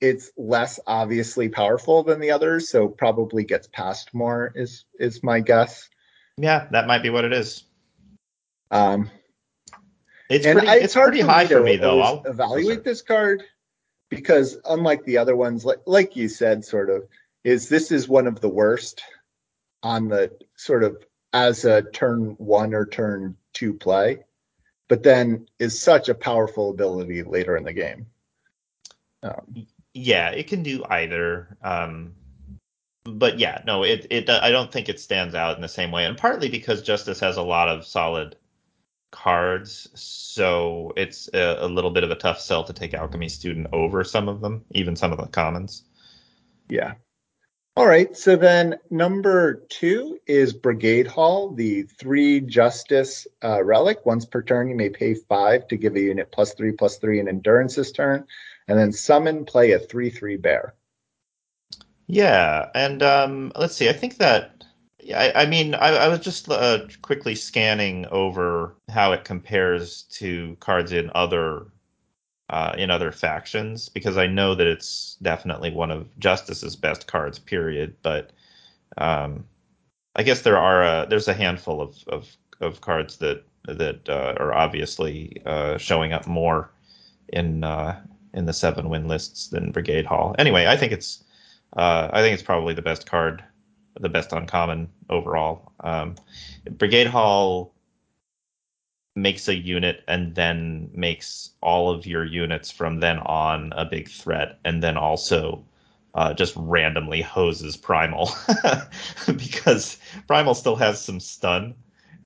it's less obviously powerful than the others, so probably gets passed more is is my guess. Yeah, that might be what it is. Um, it's pretty, it's, it's pretty high for me though. I'll evaluate this card because unlike the other ones, like like you said, sort of, is this is one of the worst on the sort of as a turn one or turn two play, but then is such a powerful ability later in the game. Um, yeah, it can do either. Um, but yeah, no, it it I don't think it stands out in the same way, and partly because Justice has a lot of solid cards, so it's a, a little bit of a tough sell to take Alchemy Student over some of them, even some of the commons. Yeah, all right, so then number two is Brigade Hall, the three justice uh, relic. Once per turn, you may pay five to give a unit plus three, plus three in endurance this turn, and then summon, play a three, three bear. Yeah, and um, let's see. I think that I, I mean, I, I, was just uh, quickly scanning over how it compares to cards in other uh, in other factions because I know that it's definitely one of Justice's best cards. Period. But um, I guess there are a, there's a handful of, of, of cards that that uh, are obviously uh, showing up more in uh, in the seven win lists than Brigade Hall. Anyway, I think it's uh, I think it's probably the best card, the best uncommon overall. Um, Brigade Hall makes a unit and then makes all of your units from then on a big threat, and then also uh, just randomly hoses Primal <laughs> because Primal still has some stun,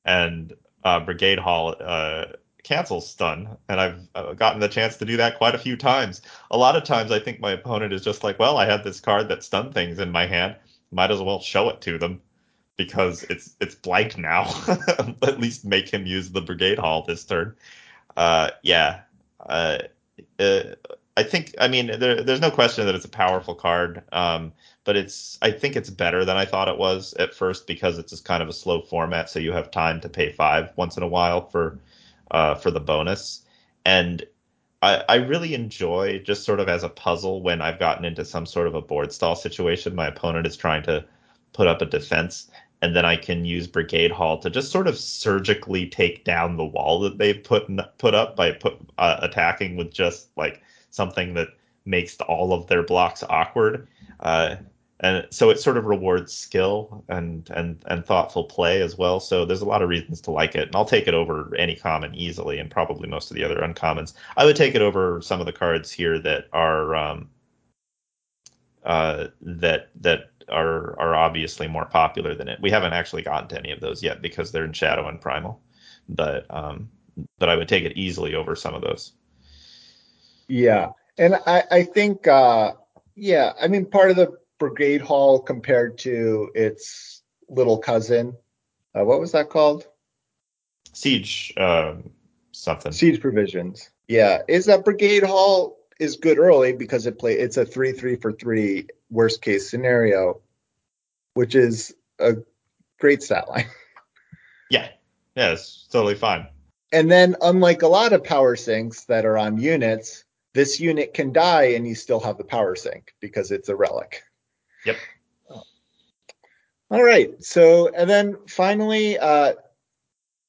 and uh, Brigade Hall uh, cancels stun, and I've uh, gotten the chance to do that quite a few times. A lot of times, I think my opponent is just like, "Well, I had this card that stun things in my hand, might as well show it to them." Because it's it's blank now. <laughs> At least make him use the Brigade Hall this turn. Uh, yeah, uh, uh I think I mean there, there's no question that it's a powerful card, um, but it's I think it's better than I thought it was at first because it's just kind of a slow format, so you have time to pay five once in a while for uh, for the bonus, and I, I really enjoy just sort of as a puzzle when I've gotten into some sort of a board stall situation. My opponent is trying to put up a defense, and then I can use Brigade Hall to just sort of surgically take down the wall that they've put put up by put, uh, attacking with just like something that makes all of their blocks awkward. Uh, and so it sort of rewards skill and and and thoughtful play as well. So there's a lot of reasons to like it, and I'll take it over any common easily, and probably most of the other uncommons. I would take it over some of the cards here that are um, uh, that that are are obviously more popular than it. We haven't actually gotten to any of those yet because they're in Shadow and Primal, but um, but I would take it easily over some of those. Yeah, and I, I think, uh, yeah, I mean, part of the Brigade Hall compared to its little cousin, uh, what was that called? Siege, um, something. Siege provisions. Yeah, is that Brigade Hall is good early because it play it's a three three for three worst case scenario, which is a great stat line. <laughs> Yeah, yeah, it's totally fine. And then, unlike a lot of power sinks that are on units, this unit can die and you still have the power sink because it's a relic. Yep. All right. So, and then finally, uh,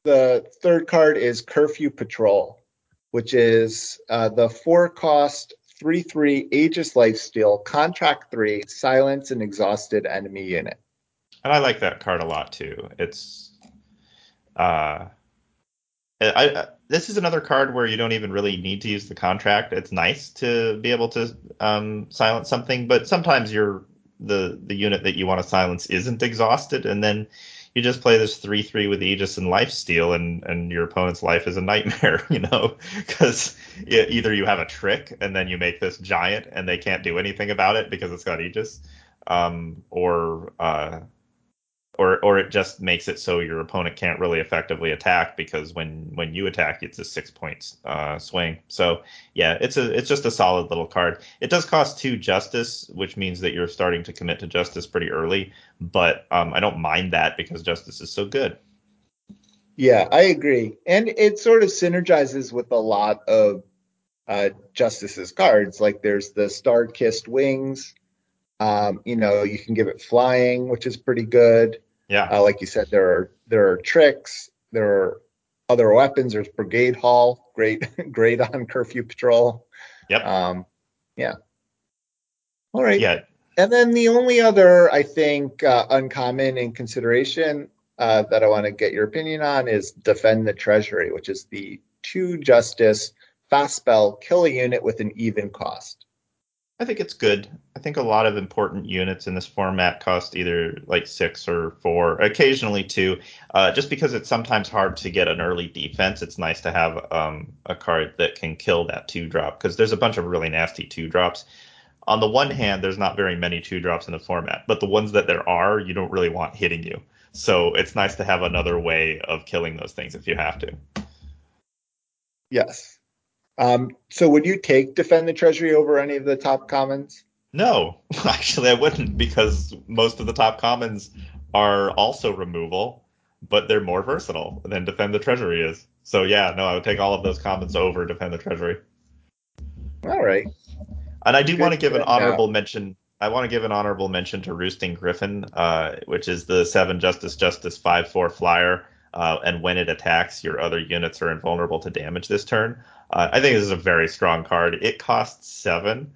the third card is Curfew Patrol, which is uh, the four cost 3 3 Aegis Lifesteal, Contract 3, Silence an Exhausted Enemy Unit. And I like that card a lot too. It's. Uh, I, this is another card where you don't even really need to use the contract. It's nice to be able to um, silence something, but sometimes you're the the unit that you want to silence isn't exhausted, and then you just play this three three with Aegis and life steal, and and your opponent's life is a nightmare, <laughs> you know, because either you have a trick and then you make this giant and they can't do anything about it because it's got Aegis, um, or uh, or or it just makes it so your opponent can't really effectively attack because when when you attack it's a six points uh, swing. So yeah it's a it's just a solid little card. It does cost two justice which means that you're starting to commit to justice pretty early but um, i don't mind that because justice is so good. Yeah i agree. And it sort of synergizes with a lot of uh, justice's cards. Like there's the star kissed wings. Um, you know, you can give it flying, which is pretty good. Yeah. Uh, like you said, there are there are tricks. There are other weapons. There's Brigade Hall, great <laughs> great on curfew patrol. Yep. Um, yeah. All right. Yeah. And then the only other, I think, uh, uncommon in consideration uh, that I want to get your opinion on is defend the treasury, which is the two justice fast spell, kill a unit with an even cost. I think it's good. I think a lot of important units in this format cost either like six or four, occasionally two. Uh, just because it's sometimes hard to get an early defense, it's nice to have um, a card that can kill that two drop because there's a bunch of really nasty two drops. On the one hand, there's not very many two drops in the format, but the ones that there are, you don't really want hitting you. So it's nice to have another way of killing those things if you have to. Yes, um, so would you take defend the treasury over any of the top commons? No, <laughs> actually, I wouldn't because most of the top commons are also removal, but they're more versatile than Defend the Treasury is. So yeah, no, I would take all of those commons over Defend the Treasury. All right. And I do want to give an honorable mention. I want to give an honorable mention to Roosting Griffin, uh, which is the seven Justice Justice five four flyer. Uh, and when it attacks, your other units are invulnerable to damage this turn. Uh, I think this is a very strong card. It costs seven,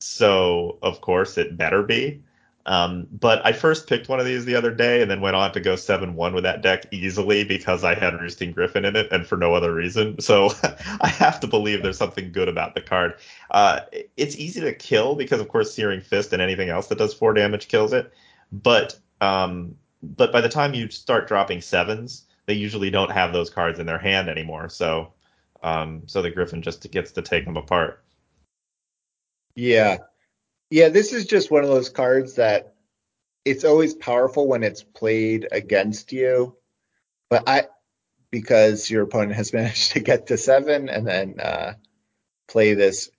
so of course it better be. Um, but I first picked one of these the other day and then went on to go 7 1 with that deck easily because I had Roosting Griffin in it and for no other reason. So <laughs> I have to believe there's something good about the card. Uh, it's easy to kill because, of course, Searing Fist and anything else that does 4 damage kills it. But um, but by the time you start dropping sevens, they usually don't have those cards in their hand anymore. So um, so the Griffin just gets to take them apart. Yeah, yeah, this is just one of those cards that it's always powerful when it's played against you. But I, because your opponent has <laughs> managed to get to seven and then uh, play this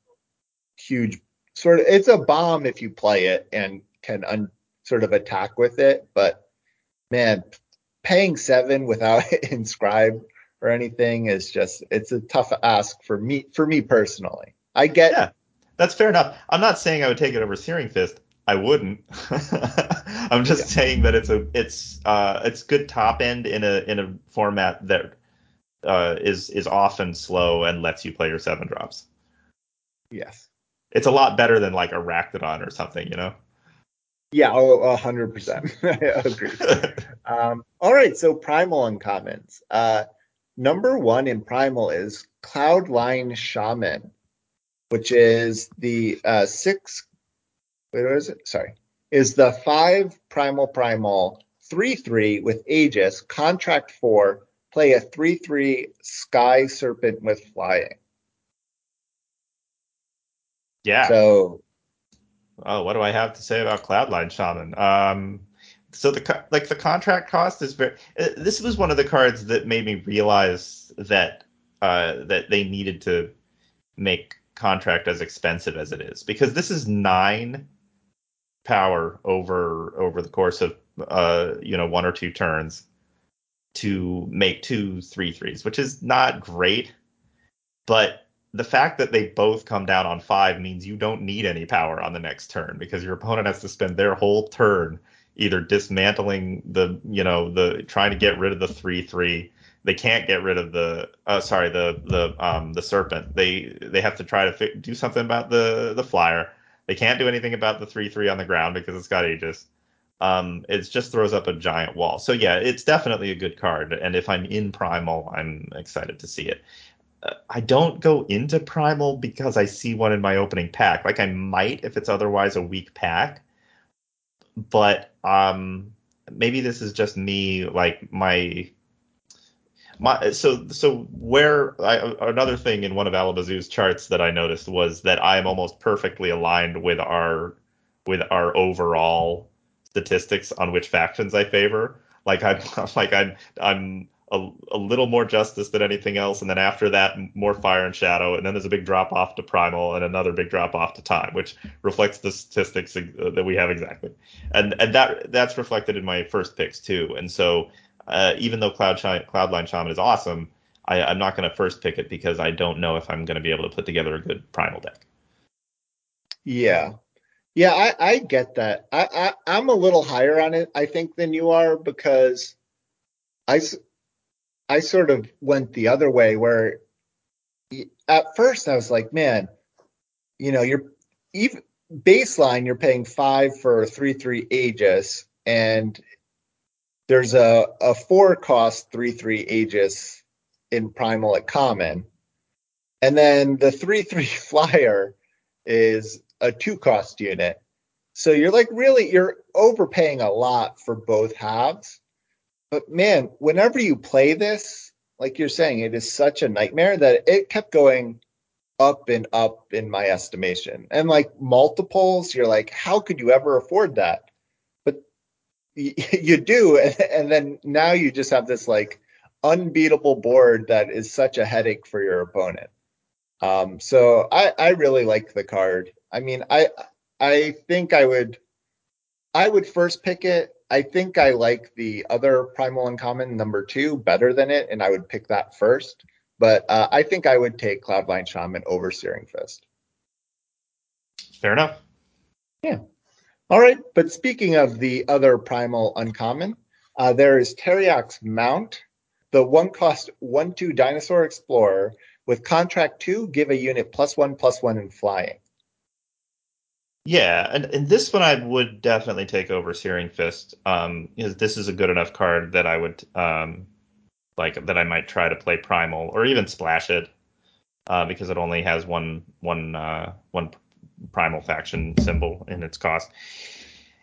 huge sort of, it's a bomb if you play it and can un, sort of attack with it. But man, paying seven without <laughs> inscribe or anything is just, it's a tough ask for me, for me personally. I get yeah that's fair enough. I'm not saying I would take it over Searing Fist. I wouldn't. <laughs> I'm just yeah. saying that it's a it's uh it's good top end in a in a format that uh is is often slow and lets you play your seven drops. Yes. It's a lot better than like a Rakdodon or something, you know. Yeah, a hundred percent. <laughs> I agree. <laughs> um, all right, so primal uncommons. Uh, number one in primal is Cloudline Shaman which is the uh, six. Wait, what is it? Sorry, is the five primal primal three three with Aegis contract four. Play a three three sky serpent with flying. Yeah. So. Oh, what do I have to say about Cloudline Shaman? Um, so the like the contract cost is very. Uh, this was one of the cards that made me realize that uh, that they needed to make contract as expensive as it is because this is nine power over over the course of uh you know one or two turns to make two three threes, which is not great. But the fact that they both come down on five means you don't need any power on the next turn because your opponent has to spend their whole turn either dismantling the you know the trying to get rid of the three three they can't get rid of the uh, sorry the the um the serpent. They they have to try to fi- do something about the the flyer. They can't do anything about the three three on the ground because it's got Aegis. Um, it just throws up a giant wall. So yeah, it's definitely a good card. And if I'm in Primal, I'm excited to see it. I don't go into Primal because I see one in my opening pack. Like I might if it's otherwise a weak pack. But um, maybe this is just me. Like my my so so where I, another thing in one of Alabazoo's charts that I noticed was that I am almost perfectly aligned with our with our overall statistics on which factions I favor. Like I'm <laughs> like I'm I'm a, a little more justice than anything else, and then after that more fire and shadow, and then there's a big drop off to primal and another big drop off to time, which reflects the statistics that we have exactly, and and that that's reflected in my first picks too, and so uh, even though Cloud Cloudline Shaman is awesome, I, I'm not going to first pick it because I don't know if I'm going to be able to put together a good primal deck. Yeah, yeah, I, I get that. I, I I'm a little higher on it, I think, than you are because I I sort of went the other way where at first I was like, man, you know, you're even baseline you're paying five for three three Aegis, and there's a, a four cost three three Aegis in Primal at common, and then the three three <laughs> flyer is a two cost unit. So you're like really you're overpaying a lot for both halves. But man, whenever you play this, like you're saying, it is such a nightmare that it kept going up and up in my estimation. And like multiples, you're like, how could you ever afford that? But <laughs> you do and then now you just have this like unbeatable board that is such a headache for your opponent um, so I, I really like the card i mean i i think i would i would first pick it I think I like the other Primal Uncommon number two better than it, and I would pick that first. But uh, I think I would take Cloudline Shaman over Searing Fist. Fair enough. Yeah. All right. But speaking of the other Primal Uncommon, uh, there is Teriak's Mount, the one cost one two Dinosaur Explorer with contract two, give a unit plus one plus one in flying. Yeah, and, and this one I would definitely take over Searing Fist. Um, because this is a good enough card that I would um like that I might try to play Primal or even splash it. Uh, because it only has one one uh, one primal faction symbol in its cost.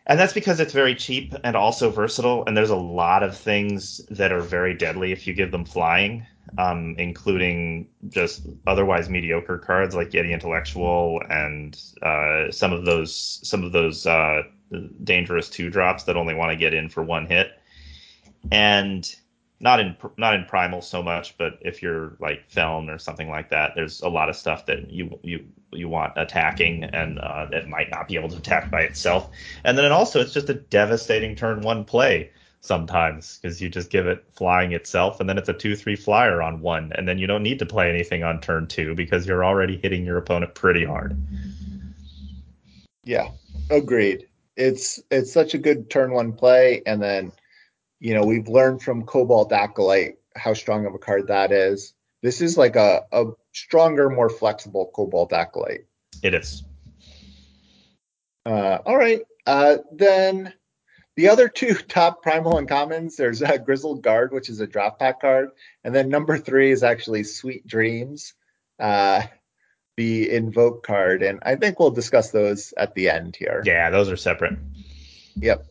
And that's because it's very cheap and also versatile, and there's a lot of things that are very deadly if you give them flying um, including just otherwise mediocre cards like Yeti Intellectual and uh, some of those some of those uh, dangerous two drops that only want to get in for one hit, and not in not in primal so much, but if you're like Feln or something like that, there's a lot of stuff that you you you want attacking and uh, that might not be able to attack by itself, and then also it's just a devastating turn one play sometimes because you just give it flying itself and then it's a 2-3 flyer on one and then you don't need to play anything on turn 2 because you're already hitting your opponent pretty hard. Yeah, agreed. It's it's such a good turn 1 play and then you know, we've learned from Cobalt Acolyte how strong of a card that is. This is like a, a stronger, more flexible Cobalt Acolyte. It is. Uh, all right. Uh, then the other two <laughs> top primal uncommons, there's a Grizzled Guard, which is a drop pack card, and then number three is actually Sweet Dreams, uh, the invoke card, and I think we'll discuss those at the end here. Yeah, those are separate. Yep.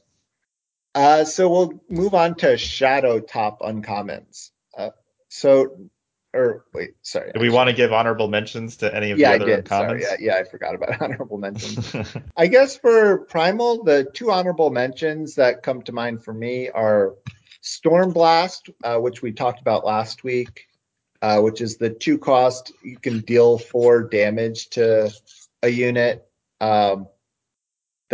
Uh, so we'll move on to Shadow top uncommons. Uh, so or wait, sorry. Do we want to give honorable mentions to any of yeah, the other I did. Sorry, yeah, yeah, I forgot about <laughs> honorable mentions. <laughs> I guess for Primal, the two honorable mentions that come to mind for me are Stormblast, uh, which we talked about last week, uh, which is the two cost you can deal four damage to a unit um,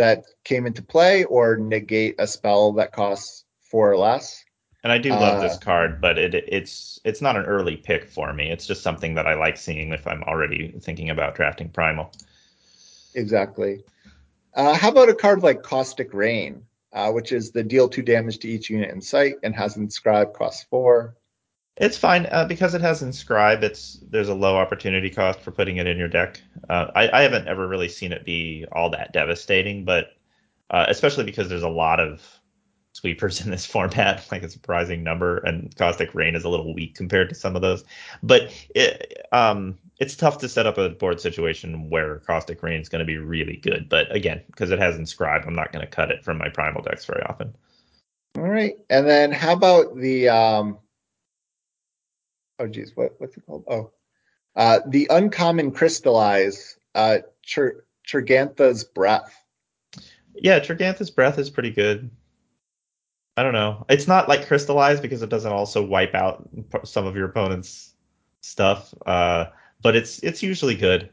that came into play or negate a spell that costs four or less. And I do love uh, this card, but it it's it's not an early pick for me. It's just something that I like seeing if I'm already thinking about drafting Primal. Exactly. Uh, how about a card like Caustic Rain, uh, which is the deal two damage to each unit in sight and has inscribed cost four. It's fine uh, because it has inscribe. It's there's a low opportunity cost for putting it in your deck. Uh, I, I haven't ever really seen it be all that devastating, but uh, especially because there's a lot of sweepers <laughs> in this format, <laughs> like a surprising number, and Caustic Rain is a little weak compared to some of those. But it, um, it's tough to set up a board situation where Caustic Rain is going to be really good. But again, because it has Inscribe, I'm not going to cut it from my Primal decks very often. All right, and then how about the um, oh geez, what what's it called? Oh, uh, the uncommon crystallize uh, Trigantha's breath. Yeah, Trigantha's breath is pretty good. I don't know. It's not like crystallized because it doesn't also wipe out some of your opponent's stuff. Uh, but it's it's usually good.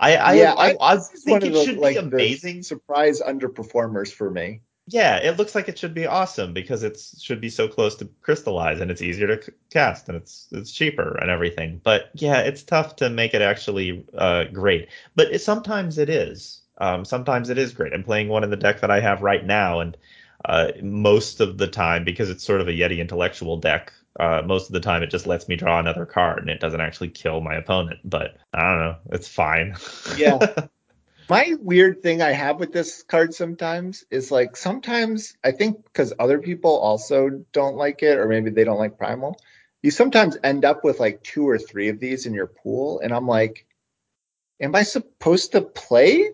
I I yeah, I, I, I think it the, should like, be amazing. Surprise underperformers for me. Yeah, it looks like it should be awesome because it should be so close to crystallize and it's easier to cast and it's it's cheaper and everything. But yeah, it's tough to make it actually uh, great. But it, sometimes it is. Um, sometimes it is great. I'm playing one in the deck that I have right now, and uh, most of the time because it's sort of a Yeti intellectual deck. Uh, most of the time, it just lets me draw another card and it doesn't actually kill my opponent. But I don't know, it's fine. yeah. <laughs> My weird thing I have with this card sometimes is like sometimes I think because other people also don't like it, or maybe they don't like Primal, you sometimes end up with like two or three of these in your pool, and I'm like, am I supposed to play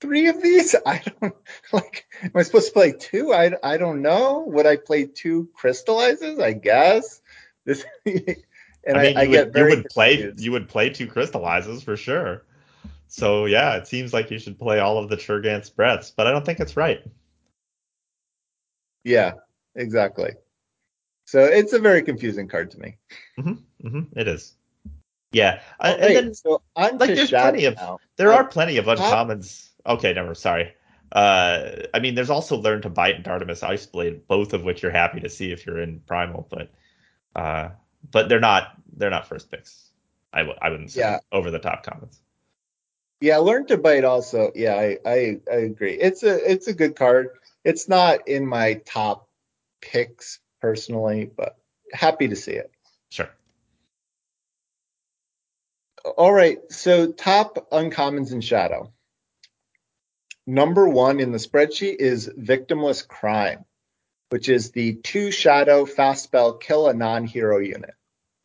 three of these? <laughs> I don't like. Am I supposed to play two? I, I don't know. Would I play two crystallizes? I guess. This, <laughs> and I, mean, I, I you, would, you would play you would play two crystallizes for sure. So yeah, it seems like you should play all of the Trigant's breaths, but I don't think it's right. Yeah, exactly. So it's a very confusing card to me. Mm-hmm, mm-hmm, it is. Yeah, okay, and then so like there's plenty of now. there are plenty of uncommons. Okay, never. Sorry. Uh, I mean, there's also Learn to Bite and Artemis Iceblade, both of which you're happy to see if you're in Primal, but uh, but they're not they're not first picks. I w- I wouldn't say Yeah. over the top comments. Yeah, learn to bite also. Yeah, I, I I agree. It's a it's a good card. It's not in my top picks personally, but happy to see it. Sure. All right, so top uncommons in Shadow. Number one in the spreadsheet is Victimless Crime, which is the two Shadow fast spell kill a non-hero unit.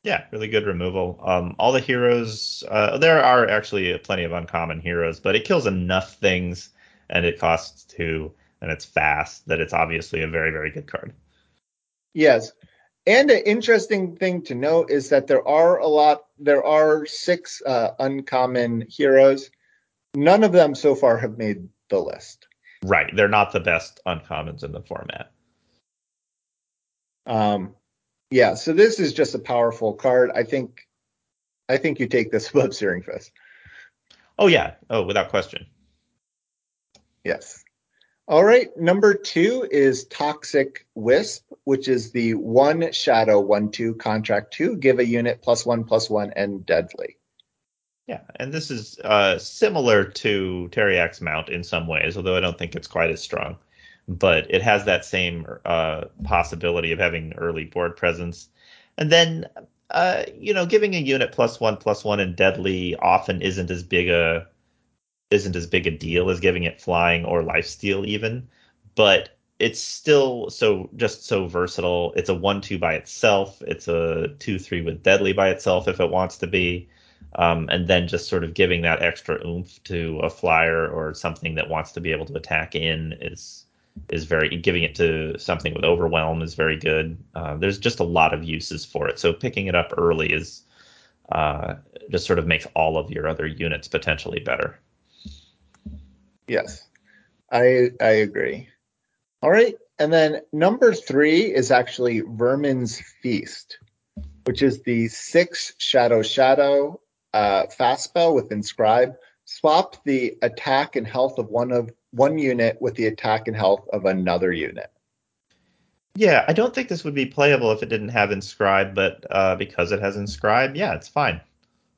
Yeah, really good removal. Um, all the heroes, uh, there are actually plenty of uncommon heroes, but it kills enough things and it costs two and it's fast that it's obviously a very, very good card. Yes. And an interesting thing to note is that there are a lot, there are six uh, uncommon heroes. None of them so far have made the list. Right. They're not the best uncommons in the format. Um, yeah, so this is just a powerful card. I think, I think you take this <laughs> above Searing Fist. Oh, yeah. Oh, without question. Yes. All right. Number two is Toxic Wisp, which is the one shadow one two contract two. Give a unit plus one plus one and deadly. Yeah, and this is uh, similar to Teriak's mount in some ways, although I don't think it's quite as strong. But it has that same uh, possibility of having early board presence, and then uh, you know, giving a unit plus one plus one and deadly often isn't as big a isn't as big a deal as giving it flying or lifesteal even, but it's still so just so versatile. It's a one two by itself. It's a two three with deadly by itself if it wants to be um, and then just sort of giving that extra oomph to a flyer or something that wants to be able to attack in is is very giving it to something with overwhelm is very good. Uh, there's just a lot of uses for it, so picking it up early is uh, just sort of makes all of your other units potentially better. Yes, I I agree. All right, and then number three is actually Vermin's Feast, which is the six Shadow Shadow uh, fast spell with Inscribe. Swap the attack and health of one of one unit with the attack and health of another unit. Yeah, I don't think this would be playable if it didn't have inscribe, but uh, because it has inscribe, yeah, it's fine.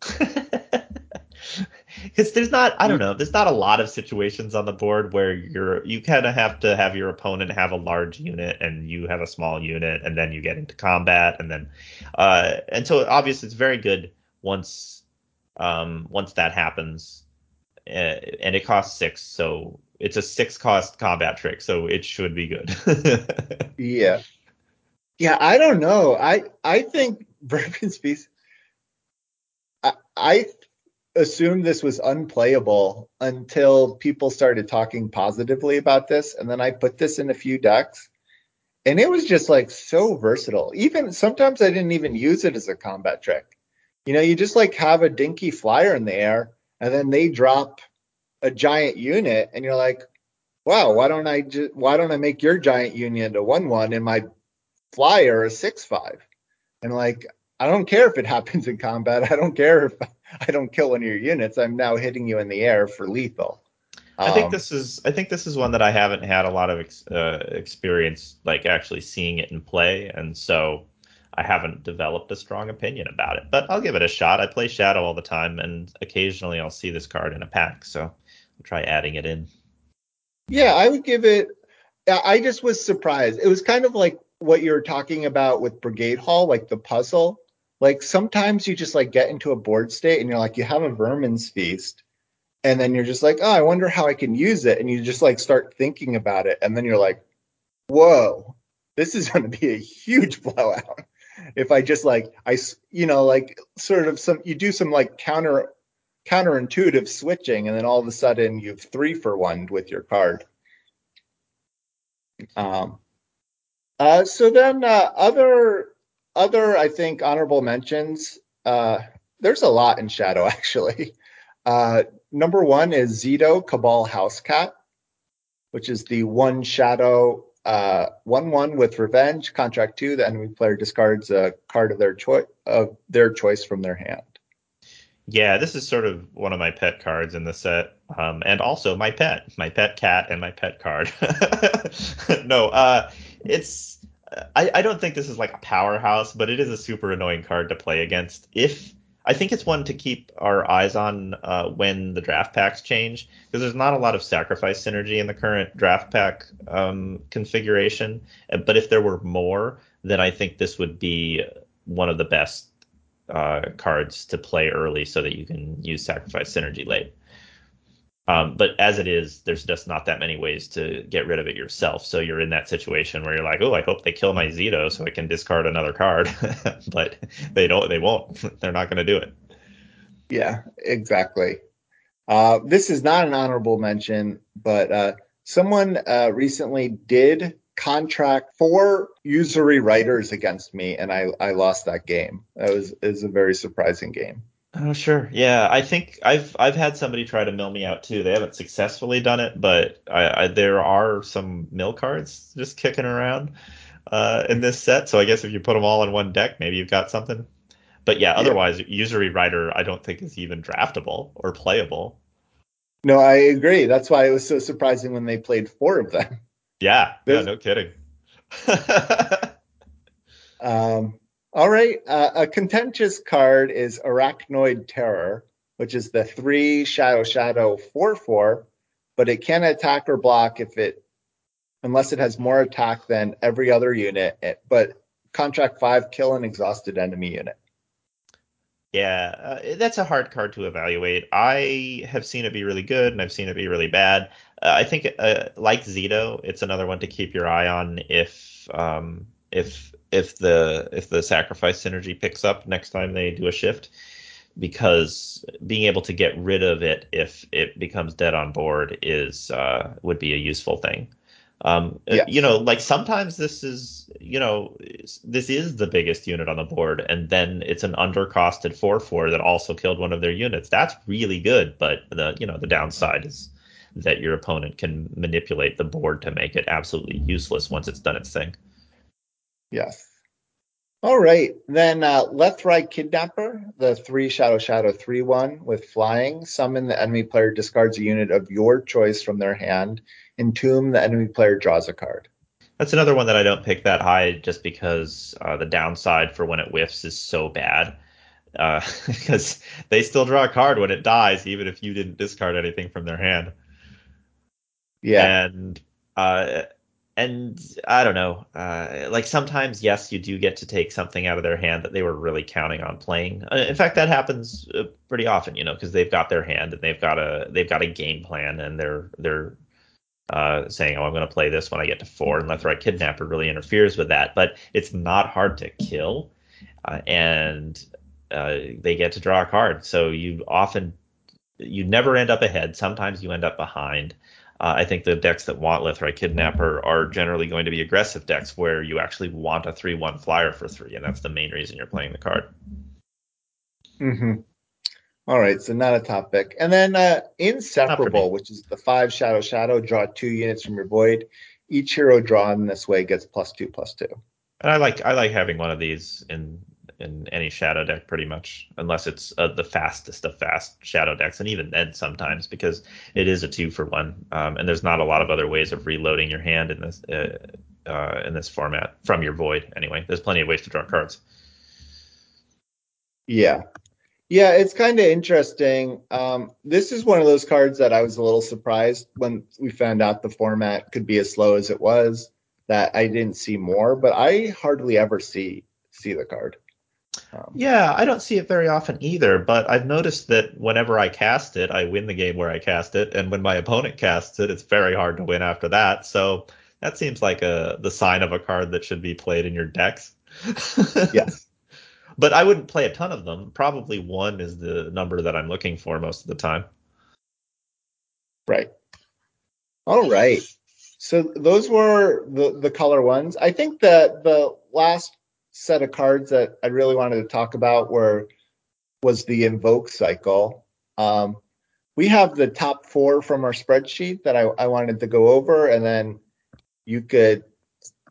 <laughs> Because there's not, I don't know, there's not a lot of situations on the board where you're you kind of have to have your opponent have a large unit and you have a small unit, and then you get into combat, and then, uh, and so obviously it's very good once, um, once that happens, uh, and it costs six, so it's a six cost combat trick, so it should be good. <laughs> Yeah. Yeah, I don't know. I I think <laughs> Vermin's Feast. I, I assumed this was unplayable until people started talking positively about this, and then I put this in a few decks, and it was just like so versatile. Even sometimes I didn't even use it as a combat trick. You know, you just like have a dinky flyer in the air, and then they drop a giant unit, and you're like, wow, why don't I just why don't I make your giant unit a one one and my flyer a six five? And like, I don't care if it <laughs> happens in combat. I don't care if <laughs> I don't kill one of your units. I'm now hitting you in the air for lethal. I think Um, this is I think this is one that I haven't had a lot of ex, uh, experience like actually seeing it in play, and so I haven't developed a strong opinion about it. But I'll give it a shot. I play Shadow all the time, and occasionally I'll see this card in a pack, so try adding it in. Yeah, I would give it. I just was surprised. It was kind of like what you were talking about with Brigade Hall, like the puzzle. Like sometimes you just like get into a board state and you're like, you have a vermin's feast, and then you're just like, oh, I wonder how I can use it, and you just like start thinking about it, and then you're like, whoa, this is <laughs> going to be a huge blowout. If I just like I you know, like sort of some, you do some like counter counterintuitive switching, and then all of a sudden you've three for one with your card. Um, uh, so then uh, other other I think honorable mentions. Uh, there's a lot in Shadow <laughs> actually. Uh, number one is Zito Cabal House Cat, which is the one Shadow uh, one one with Revenge. Contract two, the enemy player discards a card of their choice of their choice from their hand. Yeah, this is sort of one of my pet cards in the set, um, and also my pet, my pet cat, and my pet card. <laughs> no, uh, it's I, I don't think this is like a powerhouse, but it is a super annoying card to play against. If I think it's one to keep our eyes on uh, when the draft packs change, because there's not a lot of sacrifice synergy in the current draft pack um, configuration. But if there were more, then I think this would be one of the best uh, cards to play early so that you can use sacrifice synergy late. Um, but as it is, there's just not that many ways to get rid of it yourself. So you're in that situation where you're like, oh, I hope they kill my Zito so I can discard another card. <laughs> but they don't. They won't. <laughs> They're not going to do it. Yeah, exactly. Uh, this is not an honorable mention, but uh, someone uh, recently did contract four usury writers against me, and I, I lost that game. That was is a very surprising game. Oh sure, yeah. I think I've I've had somebody try to mill me out too. They haven't successfully done it, but I, I there are some mill cards just kicking around uh, in this set. So I guess if you put them all in one deck, maybe you've got something. But yeah, otherwise, yeah. usury writer I don't think is even draftable or playable. No, I agree. That's why it was so surprising when they played four of them. <laughs> Yeah, yeah, no kidding. <laughs> um, all right, uh, a contentious card is Arachnoid Terror, which is the three Shadow Shadow four four, but it can attack or block if it, unless it has more attack than every other unit. But contract five, kill an exhausted enemy unit. Yeah, uh, that's a hard card to evaluate. I have seen it be really good, and I've seen it be really bad. Uh, I think, uh, like Zito, it's another one to keep your eye on if um, if if the if the sacrifice synergy picks up next time they do a shift, because being able to get rid of it if it becomes dead on board is uh, would be a useful thing. Um, yes. You know, like sometimes this is, you know, this is the biggest unit on the board, and then it's an undercosted 4 4 that also killed one of their units. That's really good, but the, you know, the downside is that your opponent can manipulate the board to make it absolutely useless once it's done its thing. Yes. All right. Then uh, Lethrai Kidnapper, the 3 Shadow Shadow 3 1 with flying. Summon the enemy player discards a unit of your choice from their hand Entomb, the enemy player draws a card. That's another one that I don't pick that high just because uh, the downside for when it whiffs is so bad. Uh, <laughs> because they still draw a card when it dies, even if you didn't discard anything from their hand. Yeah. And uh, and I don't know. Uh, like sometimes, yes, you do get to take something out of their hand that they were really counting on playing. Uh, in fact, that happens uh, pretty often, you know, because they've got their hand and they've got a they've got a game plan and they're they're uh, saying, "Oh, I'm going to play this when I get to four, and Lethrai Kidnapper really interferes with that. But it's not hard to kill, uh, and uh, they get to draw a card. So you often you never end up ahead. Sometimes you end up behind. Uh, I think the decks that want Lethrai Kidnapper are generally going to be aggressive decks where you actually want a three-one flyer for three, and that's the main reason you're playing the card. Mm-hmm. All right, so not a top pick. And then uh, Inseparable, which is the five shadow shadow, draw two units from your void. Each hero drawn this way gets plus two plus two. And I like I like having one of these in in any shadow deck pretty much, unless it's uh, the fastest of fast shadow decks, and even then sometimes because it is a two for one, um, and there's not a lot of other ways of reloading your hand in this uh, uh, in this format from your void. Anyway, there's plenty of ways to draw cards. Yeah, yeah, it's kind of interesting. Um, this is one of those cards that I was a little surprised when we found out the format could be as slow as it was. That I didn't see more, but I hardly ever see see the card. Um, yeah, I don't see it very often either, but I've noticed that whenever I cast it, I win the game where I cast it, and when my opponent casts it, it's very hard to win after that. So that seems like a the sign of a card that should be played in your decks. yes <laughs> but I wouldn't play a ton of them. Probably one is the number that I'm looking for most of the time. Right. All right. So those were the the color ones. I think that the last set of cards that I really wanted to talk about were was the invoke cycle. Um, we have the top four from our spreadsheet that I, I wanted to go over, and then you could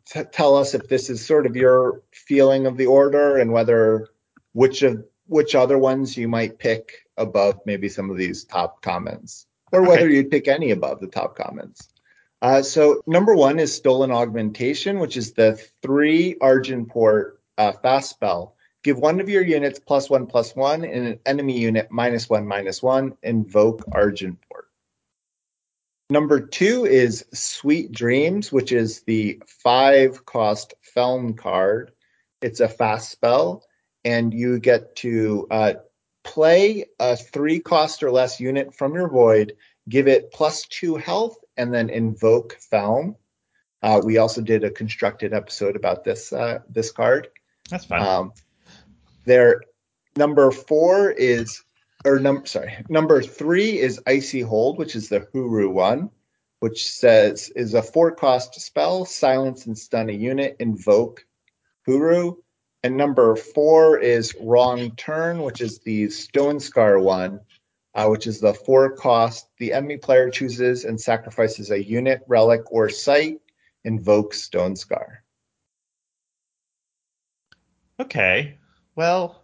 t- tell us if this is sort of your feeling of the order and whether which of which other ones you might pick above maybe some of these top comments, or whether you'd pick any above the top comments. Uh, so number one is stolen augmentation, which is the three Argenport uh, fast spell. Give one of your units plus one plus one and an enemy unit minus one minus one. Invoke Argenport. Number two is Sweet Dreams, which is the five cost Feln card. It's a fast spell, and you get to uh, play a three cost or less unit from your void, give it plus two health, and then invoke Feln. Uh, we also did a constructed episode about this uh, this card. That's fine. Um, there, number four is, or number sorry, number three is Icy Hold, which is the Hooru one, which says is a four cost spell, silence and stun a unit, invoke Hooru. And number four is Wrong Turn, which is the Stone Scar one, uh, which is the four cost. The enemy player chooses and sacrifices a unit, relic, or site, invoke Stone Scar. Okay. Well,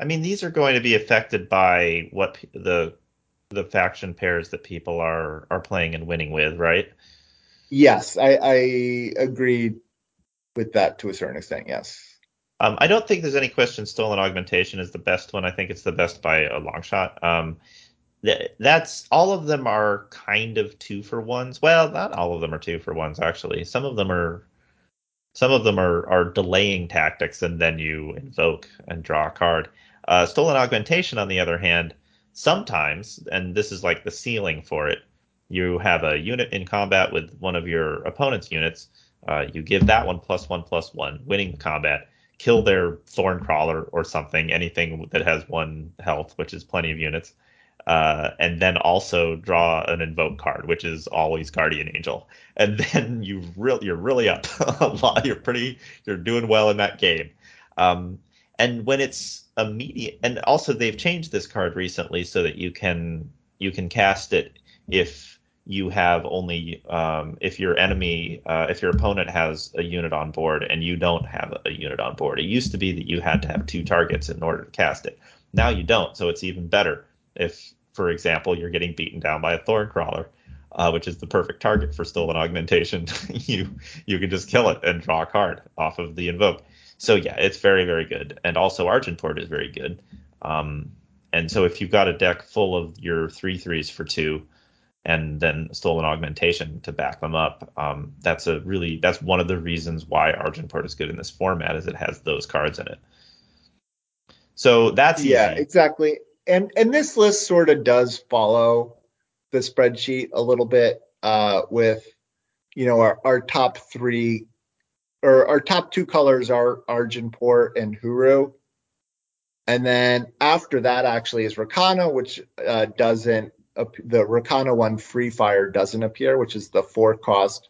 I mean, these are going to be affected by what the the faction pairs that people are are playing and winning with, right? Yes, I, I agree with that to a certain extent. Yes. Um, I don't think there's any question. Stolen augmentation is the best one. I think it's the best by a long shot. Um, that's all of them are kind of two for ones. Well, not all of them are two for ones actually. Some of them are some of them are, are delaying tactics, and then you invoke and draw a card. Uh, stolen augmentation, on the other hand, sometimes, and this is like the ceiling for it, you have a unit in combat with one of your opponent's units. Uh, you give that one plus one plus one, winning the combat. Kill their thorn crawler or something, anything that has one health, which is plenty of units uh, and then also draw an invoke card, which is always Guardian Angel, and <laughs> then you really you're really up <laughs> a lot. You're pretty you're doing well in that game. Um, and when it's immediate, and also they've changed this card recently so that you can you can cast it if you have only um, if your enemy uh, if your opponent has a unit on board and you don't have a unit on board. It used to be that you had to have two targets in order to cast it. Now you don't, so it's even better if, for example, you're getting beaten down by a thorn crawler, uh, which is the perfect target for stolen augmentation, <laughs> you you can just kill it and draw a card off of the invoke. So yeah, it's very very good, and also Argenport is very good. Um, and so if you've got a deck full of your three threes for two, and then stolen augmentation to back them up, um, that's a really that's one of the reasons why Argenport is good in this format is it has those cards in it. So that's yeah, easy. exactly and and this list sort of does follow the spreadsheet a little bit uh, with you know our, our top three or our top two colors are Argenport and Hooru. And then after that actually is Rakano, which uh, doesn't the Rakano one free fire doesn't appear, which is the four cost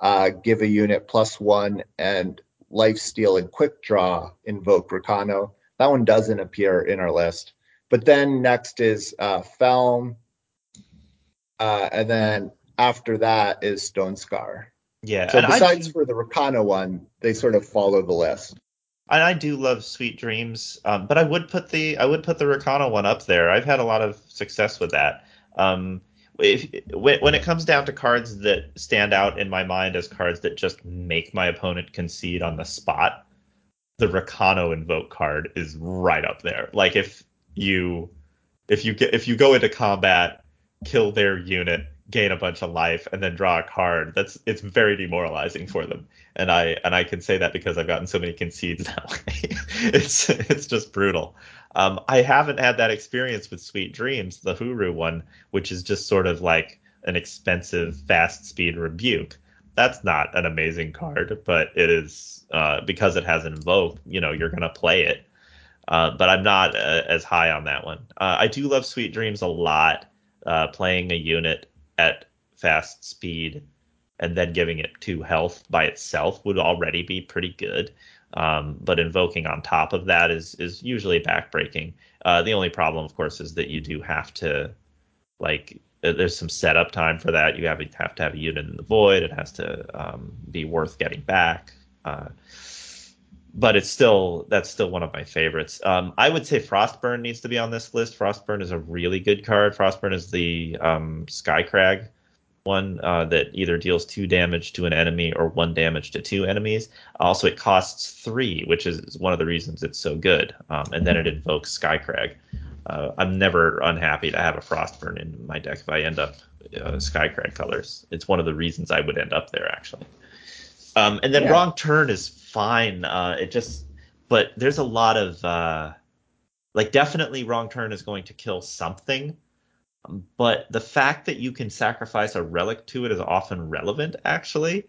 uh, give a unit plus one and life steal and quick draw invoke Rakano. That one doesn't appear in our list. But then next is uh, Feln, uh, and then after that is Stone Scar. Yeah. So besides do, for the Rakano one, they sort of follow the list. And I do love Sweet Dreams, um, but I would put the I would put the Rakano one up there. I've had a lot of success with that. Um, if, when it comes down to cards that stand out in my mind as cards that just make my opponent concede on the spot, the Rakano invoke card is right up there. Like if you if you get if you go into combat, kill their unit, gain a bunch of life, and then draw a card. That's it's very demoralizing for them. And I and I can say that because I've gotten so many concedes that <laughs> way. it's it's just brutal. Um, I haven't had that experience with Sweet Dreams, the Hooru one, which is just sort of like an expensive fast speed rebuke. That's not an amazing card, but it is uh, because it has invoke. You know, you're gonna play it. Uh, but I'm not uh, as high on that one. Uh, I do love Sweet Dreams a lot. Uh, playing a unit at fast speed and then giving it two health by itself would already be pretty good. Um, but invoking on top of that is is usually backbreaking. Uh, the only problem, of course, is that you do have to like there's some setup time for that. You have, have to have a unit in the void. It has to um, be worth getting back. But it's still that's still one of my favorites. Um, I would say Frostburn needs to be on this list. Frostburn is a really good card. Frostburn is the um, Skycrag one uh, that either deals two damage to an enemy or one damage to two enemies. Also, it costs three, which is one of the reasons it's so good. Um, and then it invokes Skycrag. Uh, I'm never unhappy to have a Frostburn in my deck if I end up uh, Skycrag colors. It's one of the reasons I would end up there actually. Um, and then yeah. wrong turn is fine. Uh, it just, but there's a lot of uh, like definitely wrong turn is going to kill something. But the fact that you can sacrifice a relic to it is often relevant, actually.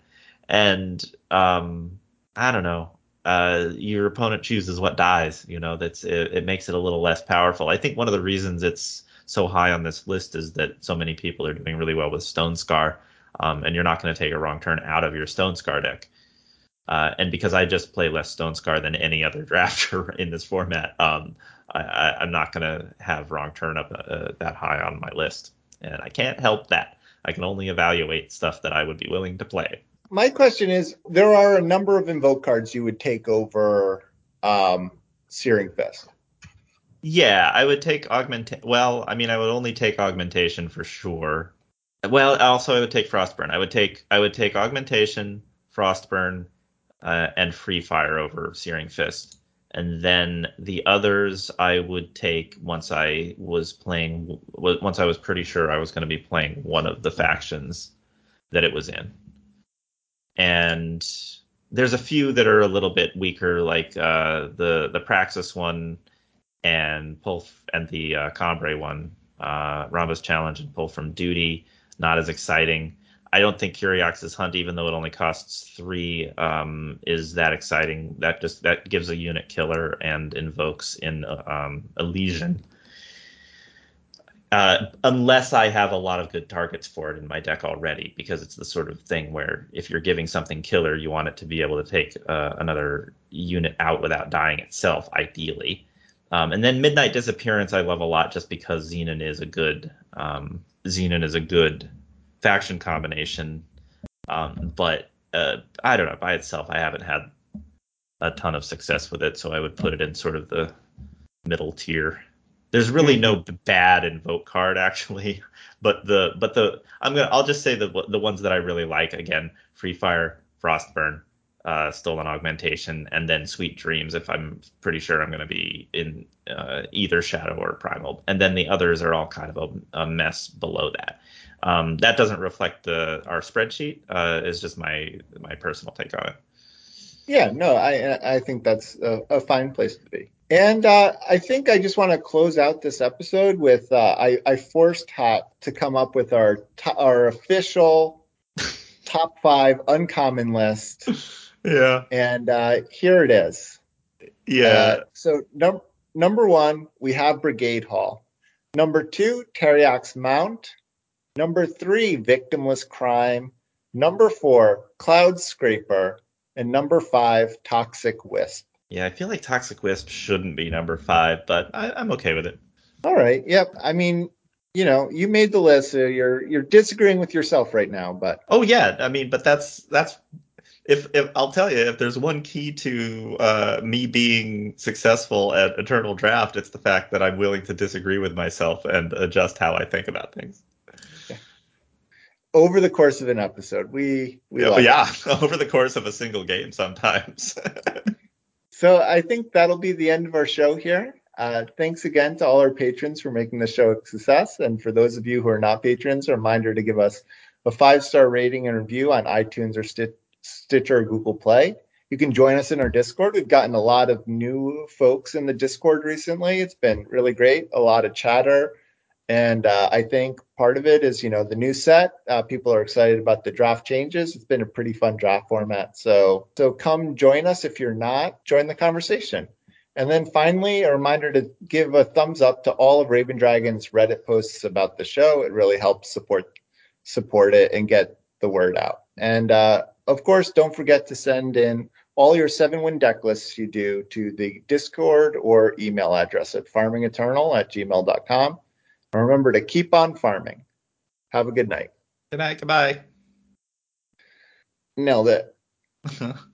And um, I don't know. Uh, your opponent chooses what dies. You know, that's it, it makes it a little less powerful. I think one of the reasons it's so high on this list is that so many people are doing really well with Stone Scar, um, and you're not going to take a wrong turn out of your Stone Scar deck. Uh, and because I just play less Stone Scar than any other <laughs> drafter in this format, um, I, am not going to have wrong turn up uh, that high on my list, and I can't help that. I can only evaluate stuff that I would be willing to play. My question is: there are a number of invoke cards you would take over um, Searing Fist. Yeah, I would take augmentation. Well, I mean, I would only take augmentation for sure. Well, also I would take frostburn. I would take I would take augmentation, frostburn, uh, and free fire over searing fist and then the others I would take once I was playing once I was pretty sure I was going to be playing one of the factions that it was in. And there's a few that are a little bit weaker, like uh, the the Praxis one and pull and the uh, Combrei one, uh, challenge and pull from duty, not as exciting. I don't think Curiox's Hunt, even though it only costs three, um, is that exciting. That just that gives a unit killer and invokes in um, Elysian. Uh, unless I have a lot of good targets for it in my deck already, because it's the sort of thing where if you're giving something killer, you want it to be able to take uh, another unit out without dying itself, ideally. Um, and then Midnight Disappearance, I love a lot, just because Xenan is a good um, Xenan is a good faction combination. Um, but uh, I don't know by itself. I haven't had a ton of success with it, so I would put it in sort of the middle tier. There's really no bad invoke card actually, <laughs> but the but the I'm gonna I'll just say the the ones that I really like again: Free Fire, Frostburn, uh, Stolen Augmentation, and then Sweet Dreams. If I'm pretty sure I'm going to be in uh, either Shadow or Primal, and then the others are all kind of a, a mess below that. Um, that doesn't reflect the our spreadsheet. Uh, is just my my personal take on it. Yeah, no, I I think that's a, a fine place to be. And uh, I think I just want to close out this episode with uh, I, I forced Hat to come up with our our official <laughs> top five uncommon list. Yeah. And uh, here it is. Yeah. Uh, so num- number one, we have Brigade Hall. Number two, Teriak's Mount. Number three, victimless crime. Number four, cloud scraper. And number five, toxic wisp. Yeah, I feel like toxic wisp shouldn't be number five, but I, am okay with it. All right. Yep. I mean, you know, you made the list. So you're you're disagreeing with yourself right now, but oh yeah, I mean, but that's that's if, if I'll tell you, if there's one key to uh, me being successful at Eternal Draft, it's the fact that I'm willing to disagree with myself and adjust how I think about things over the course of an episode. We, we yeah, yeah <laughs> over the course of a single game sometimes. <laughs> so I think that'll be the end of our show here. Uh, thanks again to all our patrons for making the show a success. And for those of you who are not patrons, a reminder to give us a five star rating and review on iTunes or Stitcher or Google Play. You can join us in our Discord. We've gotten a lot of new folks in the Discord recently. It's been really great. A lot of chatter, and uh, I think part of it is, you know, the new set. Uh, people are excited about the draft changes. It's been a pretty fun draft format. So, so come join us. If you're not, join the conversation. And then finally, a reminder to give a thumbs up to all of Raven Dragon's Reddit posts about the show. It really helps support support it and get the word out. And uh, of course, don't forget to send in all your seven win deck lists you do to the Discord or email address at farmingeternal at gmail.com. And Remember to keep on farming. Have a good night. Good night. Goodbye. Nailed it. <laughs>